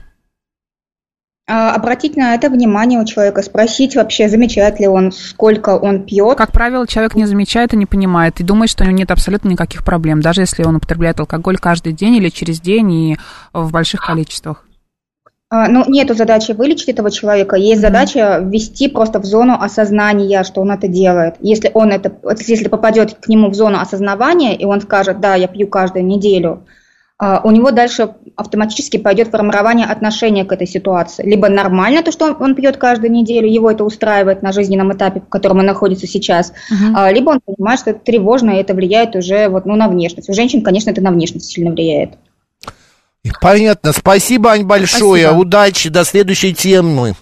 А, Обратить на это внимание у человека, спросить вообще, замечает ли он, сколько он пьет.
Как правило, человек не замечает и не понимает, и думает, что у него нет абсолютно никаких проблем, даже если он употребляет алкоголь каждый день или через день и в больших количествах.
А, Ну, нету задачи вылечить этого человека, есть задача ввести просто в зону осознания, что он это делает. Если он это, если попадет к нему в зону осознавания, и он скажет, да, я пью каждую неделю, а, у него дальше автоматически пойдет формирование отношения к этой ситуации. Либо нормально то, что он, он пьет каждую неделю, его это устраивает на жизненном этапе, в котором он находится сейчас, а, либо он понимает, что это тревожно, и это влияет уже вот, ну, на внешность. У женщин, конечно, это на внешность сильно влияет.
Понятно. Спасибо, Ань, большое.
Спасибо.
Удачи. До следующей темы.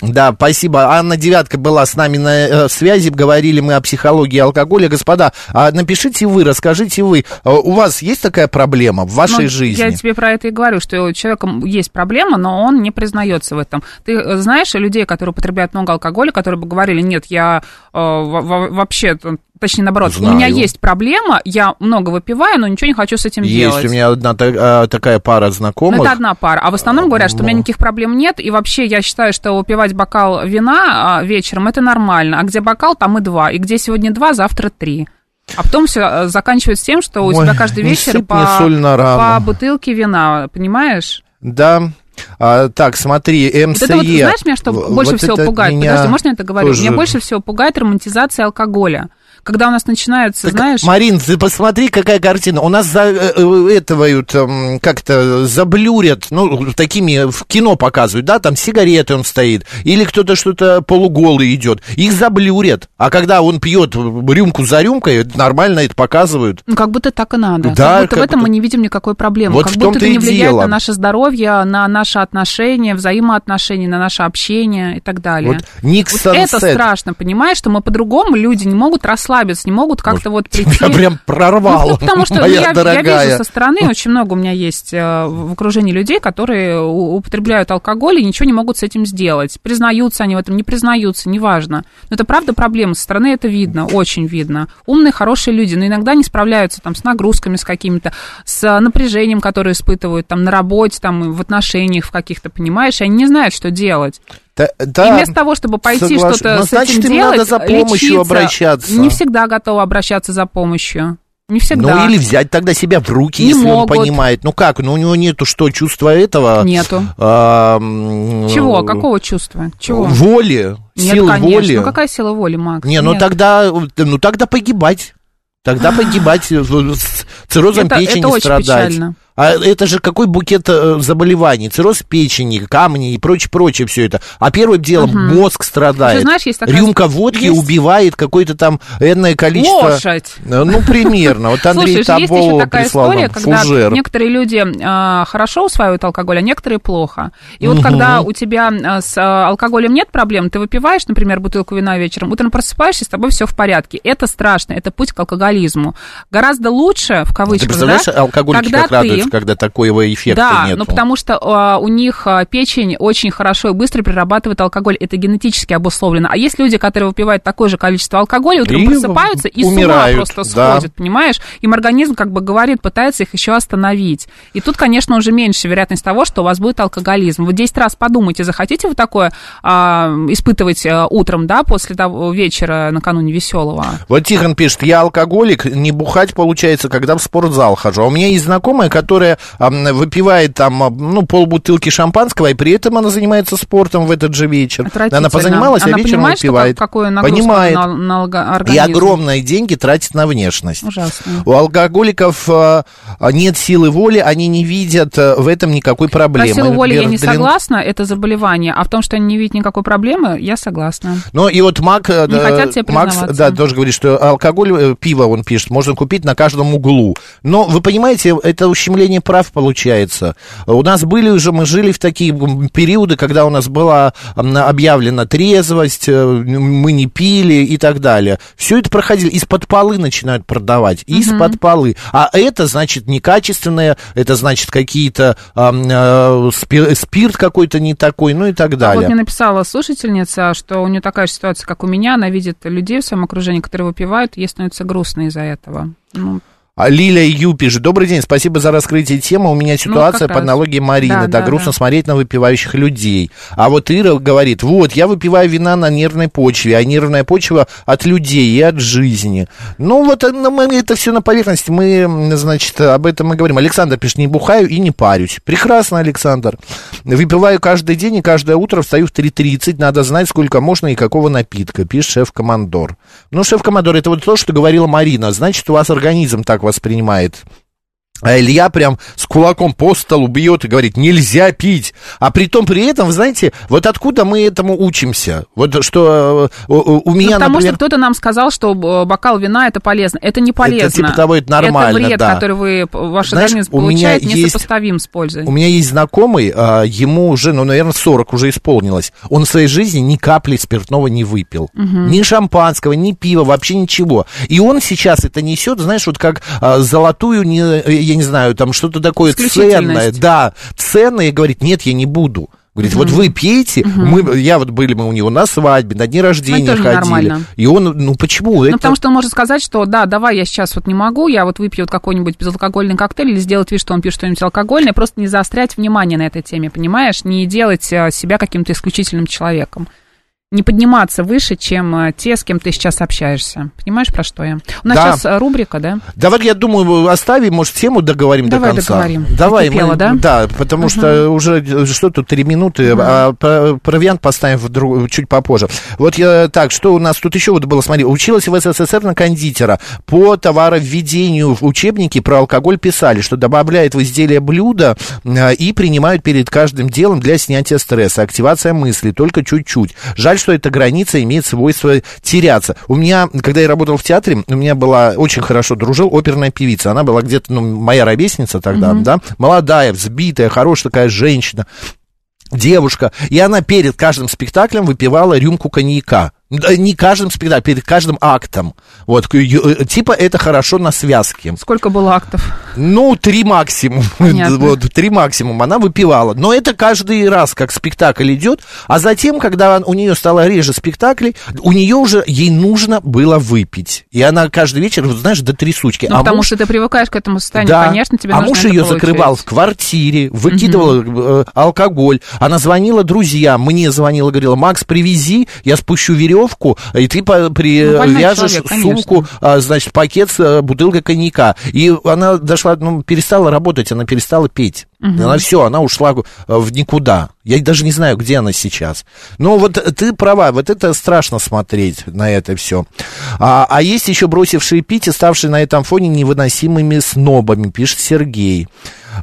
Да, спасибо. Анна Девятка была с нами на э, связи. Говорили мы о психологии алкоголя. Господа, а напишите вы, расскажите вы. э, У вас есть такая проблема в вашей
Ну,
жизни?
Я тебе про это и говорю, что у человека есть проблема, но он не признается в этом. Ты э, знаешь людей, которые употребляют много алкоголя, которые бы говорили, нет, я э, во- во- вообще, точнее наоборот,
Знаю.
у меня есть проблема, я много выпиваю, но ничего не хочу с этим
Есть
делать.
у меня одна та- э, такая пара
Ну,
знакомых.
это одна пара. А в основном говорят, что у меня
Ну.
никаких проблем нет. И вообще я считаю, что выпивать бокал вина а, вечером это нормально. А где бокал, там и два. И где сегодня два, завтра три. А потом все заканчивается тем, что у
Ой,
тебя каждый вечер по, по бутылке вина, понимаешь?
Да. А, так, смотри, МСЕ.
Вот это вот, знаешь, меня что больше
вот
всего пугает?
меня
Подожди, можно это говорю?
тоже-
Меня больше всего пугает романтизация алкоголя. Когда у нас начинается, знаешь...
Марин, ты посмотри, какая картина. У нас за э, э, этого эм, как-то заблюрят, ну, такими в кино показывают, да, там сигареты он стоит, или кто-то что-то полуголый идет. Их заблюрят. А когда он пьет рюмку за рюмкой, нормально это показывают.
Ну, как будто так и надо.
Да,
как будто
как
в этом
будто-
мы не видим никакой проблемы.
Вот
как
в
будто это не влияет
дело.
на наше здоровье, на наши отношения, взаимоотношения, на наше общение и так далее.
Вот Ник
Вот это страшно, понимаешь, что мы по-другому, люди не могут расслабиться, не могут как-то вот прийти...
Тебя прям прорвало,
Ну, потому что я, я вижу со стороны, очень много у меня есть э, в окружении людей, которые употребляют алкоголь и ничего не могут с этим сделать. Признаются они в этом, не признаются, неважно. Но это правда проблема, со стороны это видно, очень видно. Умные, хорошие люди, но иногда не справляются там с нагрузками, с какими-то, с напряжением, которое испытывают там на работе, там в отношениях в каких-то, понимаешь, и они не знают, что делать.
Да, да,
и вместо того, чтобы пойти
соглаш-
что-то
Ну,
с
значит,
этим
им
делать,
надо за помощью
лечиться,
обращаться.
Не всегда готовы обращаться за помощью. Не всегда.
Ну, или взять тогда себя в руки,
Не
если
могут.
он понимает. Ну как, ну у него нету что, чувства этого?
Нету.
А,
Чего? Какого чувства? Чего?
Воли,
Нет,
сил
конечно.
воли.
Ну какая сила воли, Макс?
Не, ну
Нет.
тогда, ну тогда погибать. Тогда погибать, э, с циррозом
Это-
печени
это очень
страдать.
печально.
А это же какой букет э, заболеваний? Цирроз печени, камни и прочее, прочее все это. А первым делом
Мгм.
мозг страдает.
Ты знаешь, есть такая-
Рюмка водки
есть-
убивает какое-то там энное количество...
Лошадь.
Э, Ну, примерно. Вот Андрей
Слушай, же есть еще
Табова
такая
прислал
история, когда
фужер.
некоторые люди а, хорошо усваивают алкоголь, а некоторые плохо. И вот
Мгм.
когда у тебя а, с а, алкоголем нет проблем, ты выпиваешь, например, бутылку вина вечером, утром просыпаешься, с тобой все в порядке. Это страшно, это путь к алкоголизму. Гораздо лучше, в кавычках,
представляешь,
да,
алкоголики
когда ты.
Когда такого эффекта
да,
нету.
ну потому что а, у них а, печень очень хорошо и быстро перерабатывает алкоголь. Это генетически обусловлено. А есть люди, которые выпивают такое же количество алкоголя, утром
И
просыпаются и
умирают,
с ума просто
да.
сходят, понимаешь? Им организм как бы говорит, пытается их еще остановить. И тут, конечно, уже меньше вероятность того, что у вас будет алкоголизм. Вы 10 раз подумайте, захотите вы такое а, испытывать а, утром, да, после того вечера накануне веселого?
Вот Тихон пишет, я алкоголик, не бухать получается, когда в спортзал хожу. А у меня есть знакомая, которая ам, выпивает там, а, ну, полбутылки шампанского, и при этом она занимается спортом в этот же вечер. Она позанималась,
Она
а вечером
понимает, что
выпивает.
как- какую
Понимает.
на- на
И огромные деньги тратит на внешность.
Ужасно.
У алкоголиков э, нет силы воли, они не видят э, в этом никакой
Про
проблемы.
силу воли я не
Бердлин-
согласна, это заболевание, а в том, что они не видят никакой проблемы, я согласна.
Ну, и вот Мак, э,
Не
да,
хотят тебе
Макс, да, тоже говорит, что алкоголь, э, пиво, он пишет, можно купить на каждом углу. Но, вы понимаете, это ущемление прав получается. У нас были уже, мы жили в такие периоды, когда у нас была объявлена трезвость, э, мы не пили и так далее. Все это проходили, из-под полы начинают продавать, из-под полы. А это, значит, некачественное, это, значит, какие-то э, спи- спирт какой-то не такой, ну и так
А вот
далее.
мне написала слушательница, что у нее такая же ситуация, как у меня, она видит людей в своем окружении, которые выпивают, ей становится грустно из-за этого. Ну,
А Лиля Ю пишет. Добрый день, спасибо за раскрытие темы. У меня ситуация
как
по
раз.
аналогии Марины.
Да,
Да,
да,
грустно
да.
смотреть на выпивающих людей. А вот Ира говорит, вот, я выпиваю вина на нервной почве, а нервная почва от людей и от жизни. Ну, вот э, ну, мы, это все на поверхности. Мы, значит, об этом мы говорим. Александр пишет, не бухаю и не парюсь. Прекрасно, Александр. Выпиваю каждый день и каждое утро встаю в 3.30. Надо знать, сколько можно и какого напитка, пишет шеф-командор. Ну, шеф-командор, это вот то, что говорила Марина. Значит, у вас организм так воспринимает. А Илья прям с кулаком по столу бьет и говорит, нельзя пить. А при том, при этом, вы знаете, вот откуда мы этому учимся? Вот что э, у, у меня,
ну, потому
например...
что кто-то нам сказал, что э, бокал вина это полезно. Это не полезно.
типа того, это нормально,
Это вред,
да.
который вы, ваш
Знаешь,
организм
у меня
получает,
есть-
несопоставим с пользой.
У меня есть знакомый, а, ему уже, ну, наверное, 40 уже исполнилось. Он в своей жизни ни капли спиртного не выпил.
Мгм.
Ни шампанского, ни пива, вообще ничего. И он сейчас это несет, знаешь, вот как а, золотую, не, э, я не знаю, там что-то такое ценное. Да, ценное. И говорит, нет, я не буду. Говорит, вот вы пьете, мы, я вот были мы у него на свадьбе, на дне рождения
тоже
ходили.
нормально.
И он, ну почему?
Ну,
это...
потому что он может сказать, что да, давай я сейчас вот не могу, я вот выпью вот какой-нибудь безалкогольный коктейль или сделать вид, что он пьет что-нибудь алкогольное, просто не заострять внимание на этой теме, понимаешь? Не делать э, себя каким-то исключительным человеком. Не подниматься выше, чем э, те, с кем ты сейчас общаешься. Понимаешь, про что я? У нас
Да.
сейчас э, рубрика, да?
Давай, я думаю, оставим, может, тему договорим
Давай
до конца.
договорим.
Давай,
Накипело,
мы-
да?
Да, потому
Мгм.
что уже э, что тут три минуты,
Мгм.
а про- провиант поставим в друг- чуть попозже. Вот я так, что у нас тут еще вот было, смотри, училась в СССР на кондитера. По товаровведению в учебнике про алкоголь писали, что добавляют в изделие блюда и принимают перед каждым делом для снятия стресса. Активация мысли, только чуть-чуть. Жаль, что эта граница имеет свойство теряться. У меня, когда я работал в театре, у меня была очень хорошо дружил оперная певица. Она была где-то, ну, моя ровесница тогда,
Мгм.
да, молодая, взбитая, хорошая такая женщина девушка, и она перед каждым спектаклем выпивала рюмку коньяка. Да, Не каждым спектаклем, перед каждым актом. Вот, э, типа это хорошо на связке.
Сколько было актов?
Ну, три максимум.
Понятно.
Вот, три максимум она выпивала. Но это каждый раз, как спектакль идет. А затем, когда у нее стало реже спектаклей, у нее уже, ей нужно было выпить. И она каждый вечер, вот, знаешь, до трясучки.
Ну,
а
потому
муж-
что ты привыкаешь к этому состоянию,
да.
конечно, тебе
а муж ее
получить.
закрывал в квартире, выкидывал э, алкоголь. Она звонила друзьям, мне звонила, говорила, Макс, привези, я спущу веревку, и ты по-
Ну, человек, конечно.
сумку, а, значит, пакет с э, бутылкой коньяка. И она дошла, ну, перестала работать, она перестала петь.
Мгм.
Она все, она ушла э, в никуда. Я даже не знаю, где она сейчас. Но вот ты права, вот это страшно смотреть на это все. А, а есть еще бросившие пить и ставшие на этом фоне невыносимыми снобами, пишет Сергей.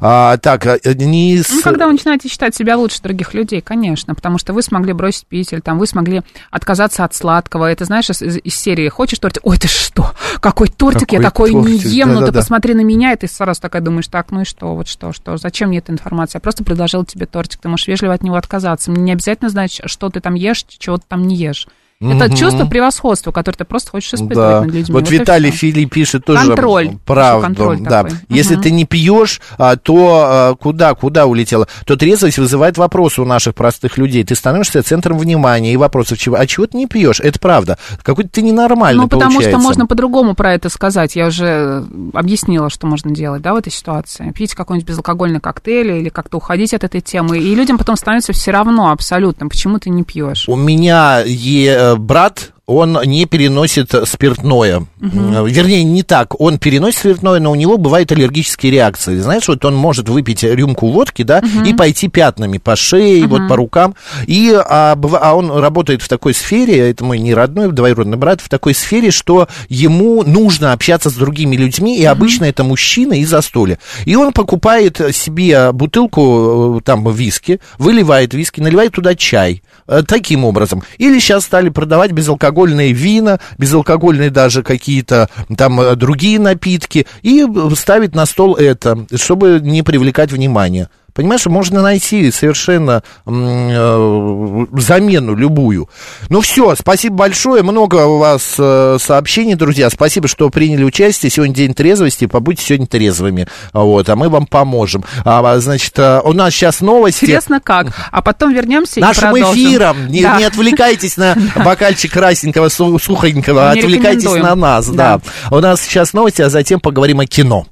А, так, э, не...
Ну, когда вы начинаете считать себя лучше других людей, конечно, потому что вы смогли бросить пить, или там вы смогли отказаться от сладкого. Это, знаешь, из, из серии «Хочешь тортик?» Ой, ты что? Какой тортик? я
Какой
такой не
тортик?
ем, ну ты
Да-да-да.
посмотри на меня, и ты сразу такая думаешь, так, ну и что, вот что, что, зачем мне эта информация? Я просто предложила тебе тортик, ты можешь вежливо от него отказаться. Мне не обязательно знать, что ты там ешь, чего ты там не ешь. Это
Мгм.
чувство превосходства, которое ты просто хочешь испытывать
Да.
над людьми.
Вот
и
Виталий
всё.
Фили пишет тоже
Контроль.
правду.
Контроль
да.
такой.
Если
Мгм.
ты не пьешь, а, то а, куда, куда улетела? То трезвость вызывает вопросы у наших простых людей. Ты становишься центром внимания и вопросов, чего, а чего ты не пьешь? Это правда. Какой-то ты ненормальный
Ну, потому
получается.
что можно по-другому про это сказать. Я уже объяснила, что можно делать, да, в этой ситуации. Пить какой-нибудь безалкогольный коктейль или как-то уходить от этой темы. И людям потом становится все равно абсолютно, почему ты не пьешь.
У меня е- э, брат, он не переносит спиртное. Э, Вернее, не так. Он переносит спиртное, но у него бывают аллергические реакции. Знаешь, вот он может выпить рюмку водки, да, и пойти пятнами по шее, вот по рукам. И, а, а он работает в такой сфере, это мой не родной, двоюродный брат, в такой сфере, что ему нужно общаться с другими людьми, и обычно это мужчина и застолье. И он покупает себе бутылку, э, там, виски, выливает виски, наливает туда чай. Э, Таким образом. Или сейчас стали продавать безалкогольные вина, безалкогольные даже какие-то там э, другие напитки, и э, ставить на стол это, чтобы не привлекать внимание. Понимаешь, можно найти совершенно э, замену любую. Ну все, спасибо большое. Много у вас э, сообщений, друзья. Спасибо, что приняли участие. Сегодня день трезвости. Побудьте сегодня трезвыми. Вот, а мы вам поможем. А, значит, э, у нас сейчас новости.
Интересно как. А потом вернемся и
Нашим
продолжим.
эфиром. Не,
Да.
не отвлекайтесь на бокальчик красненького, су- сухонького.
Не
Отвлекайтесь на нас. Да.
Да.
У нас сейчас новости, а затем поговорим о кино.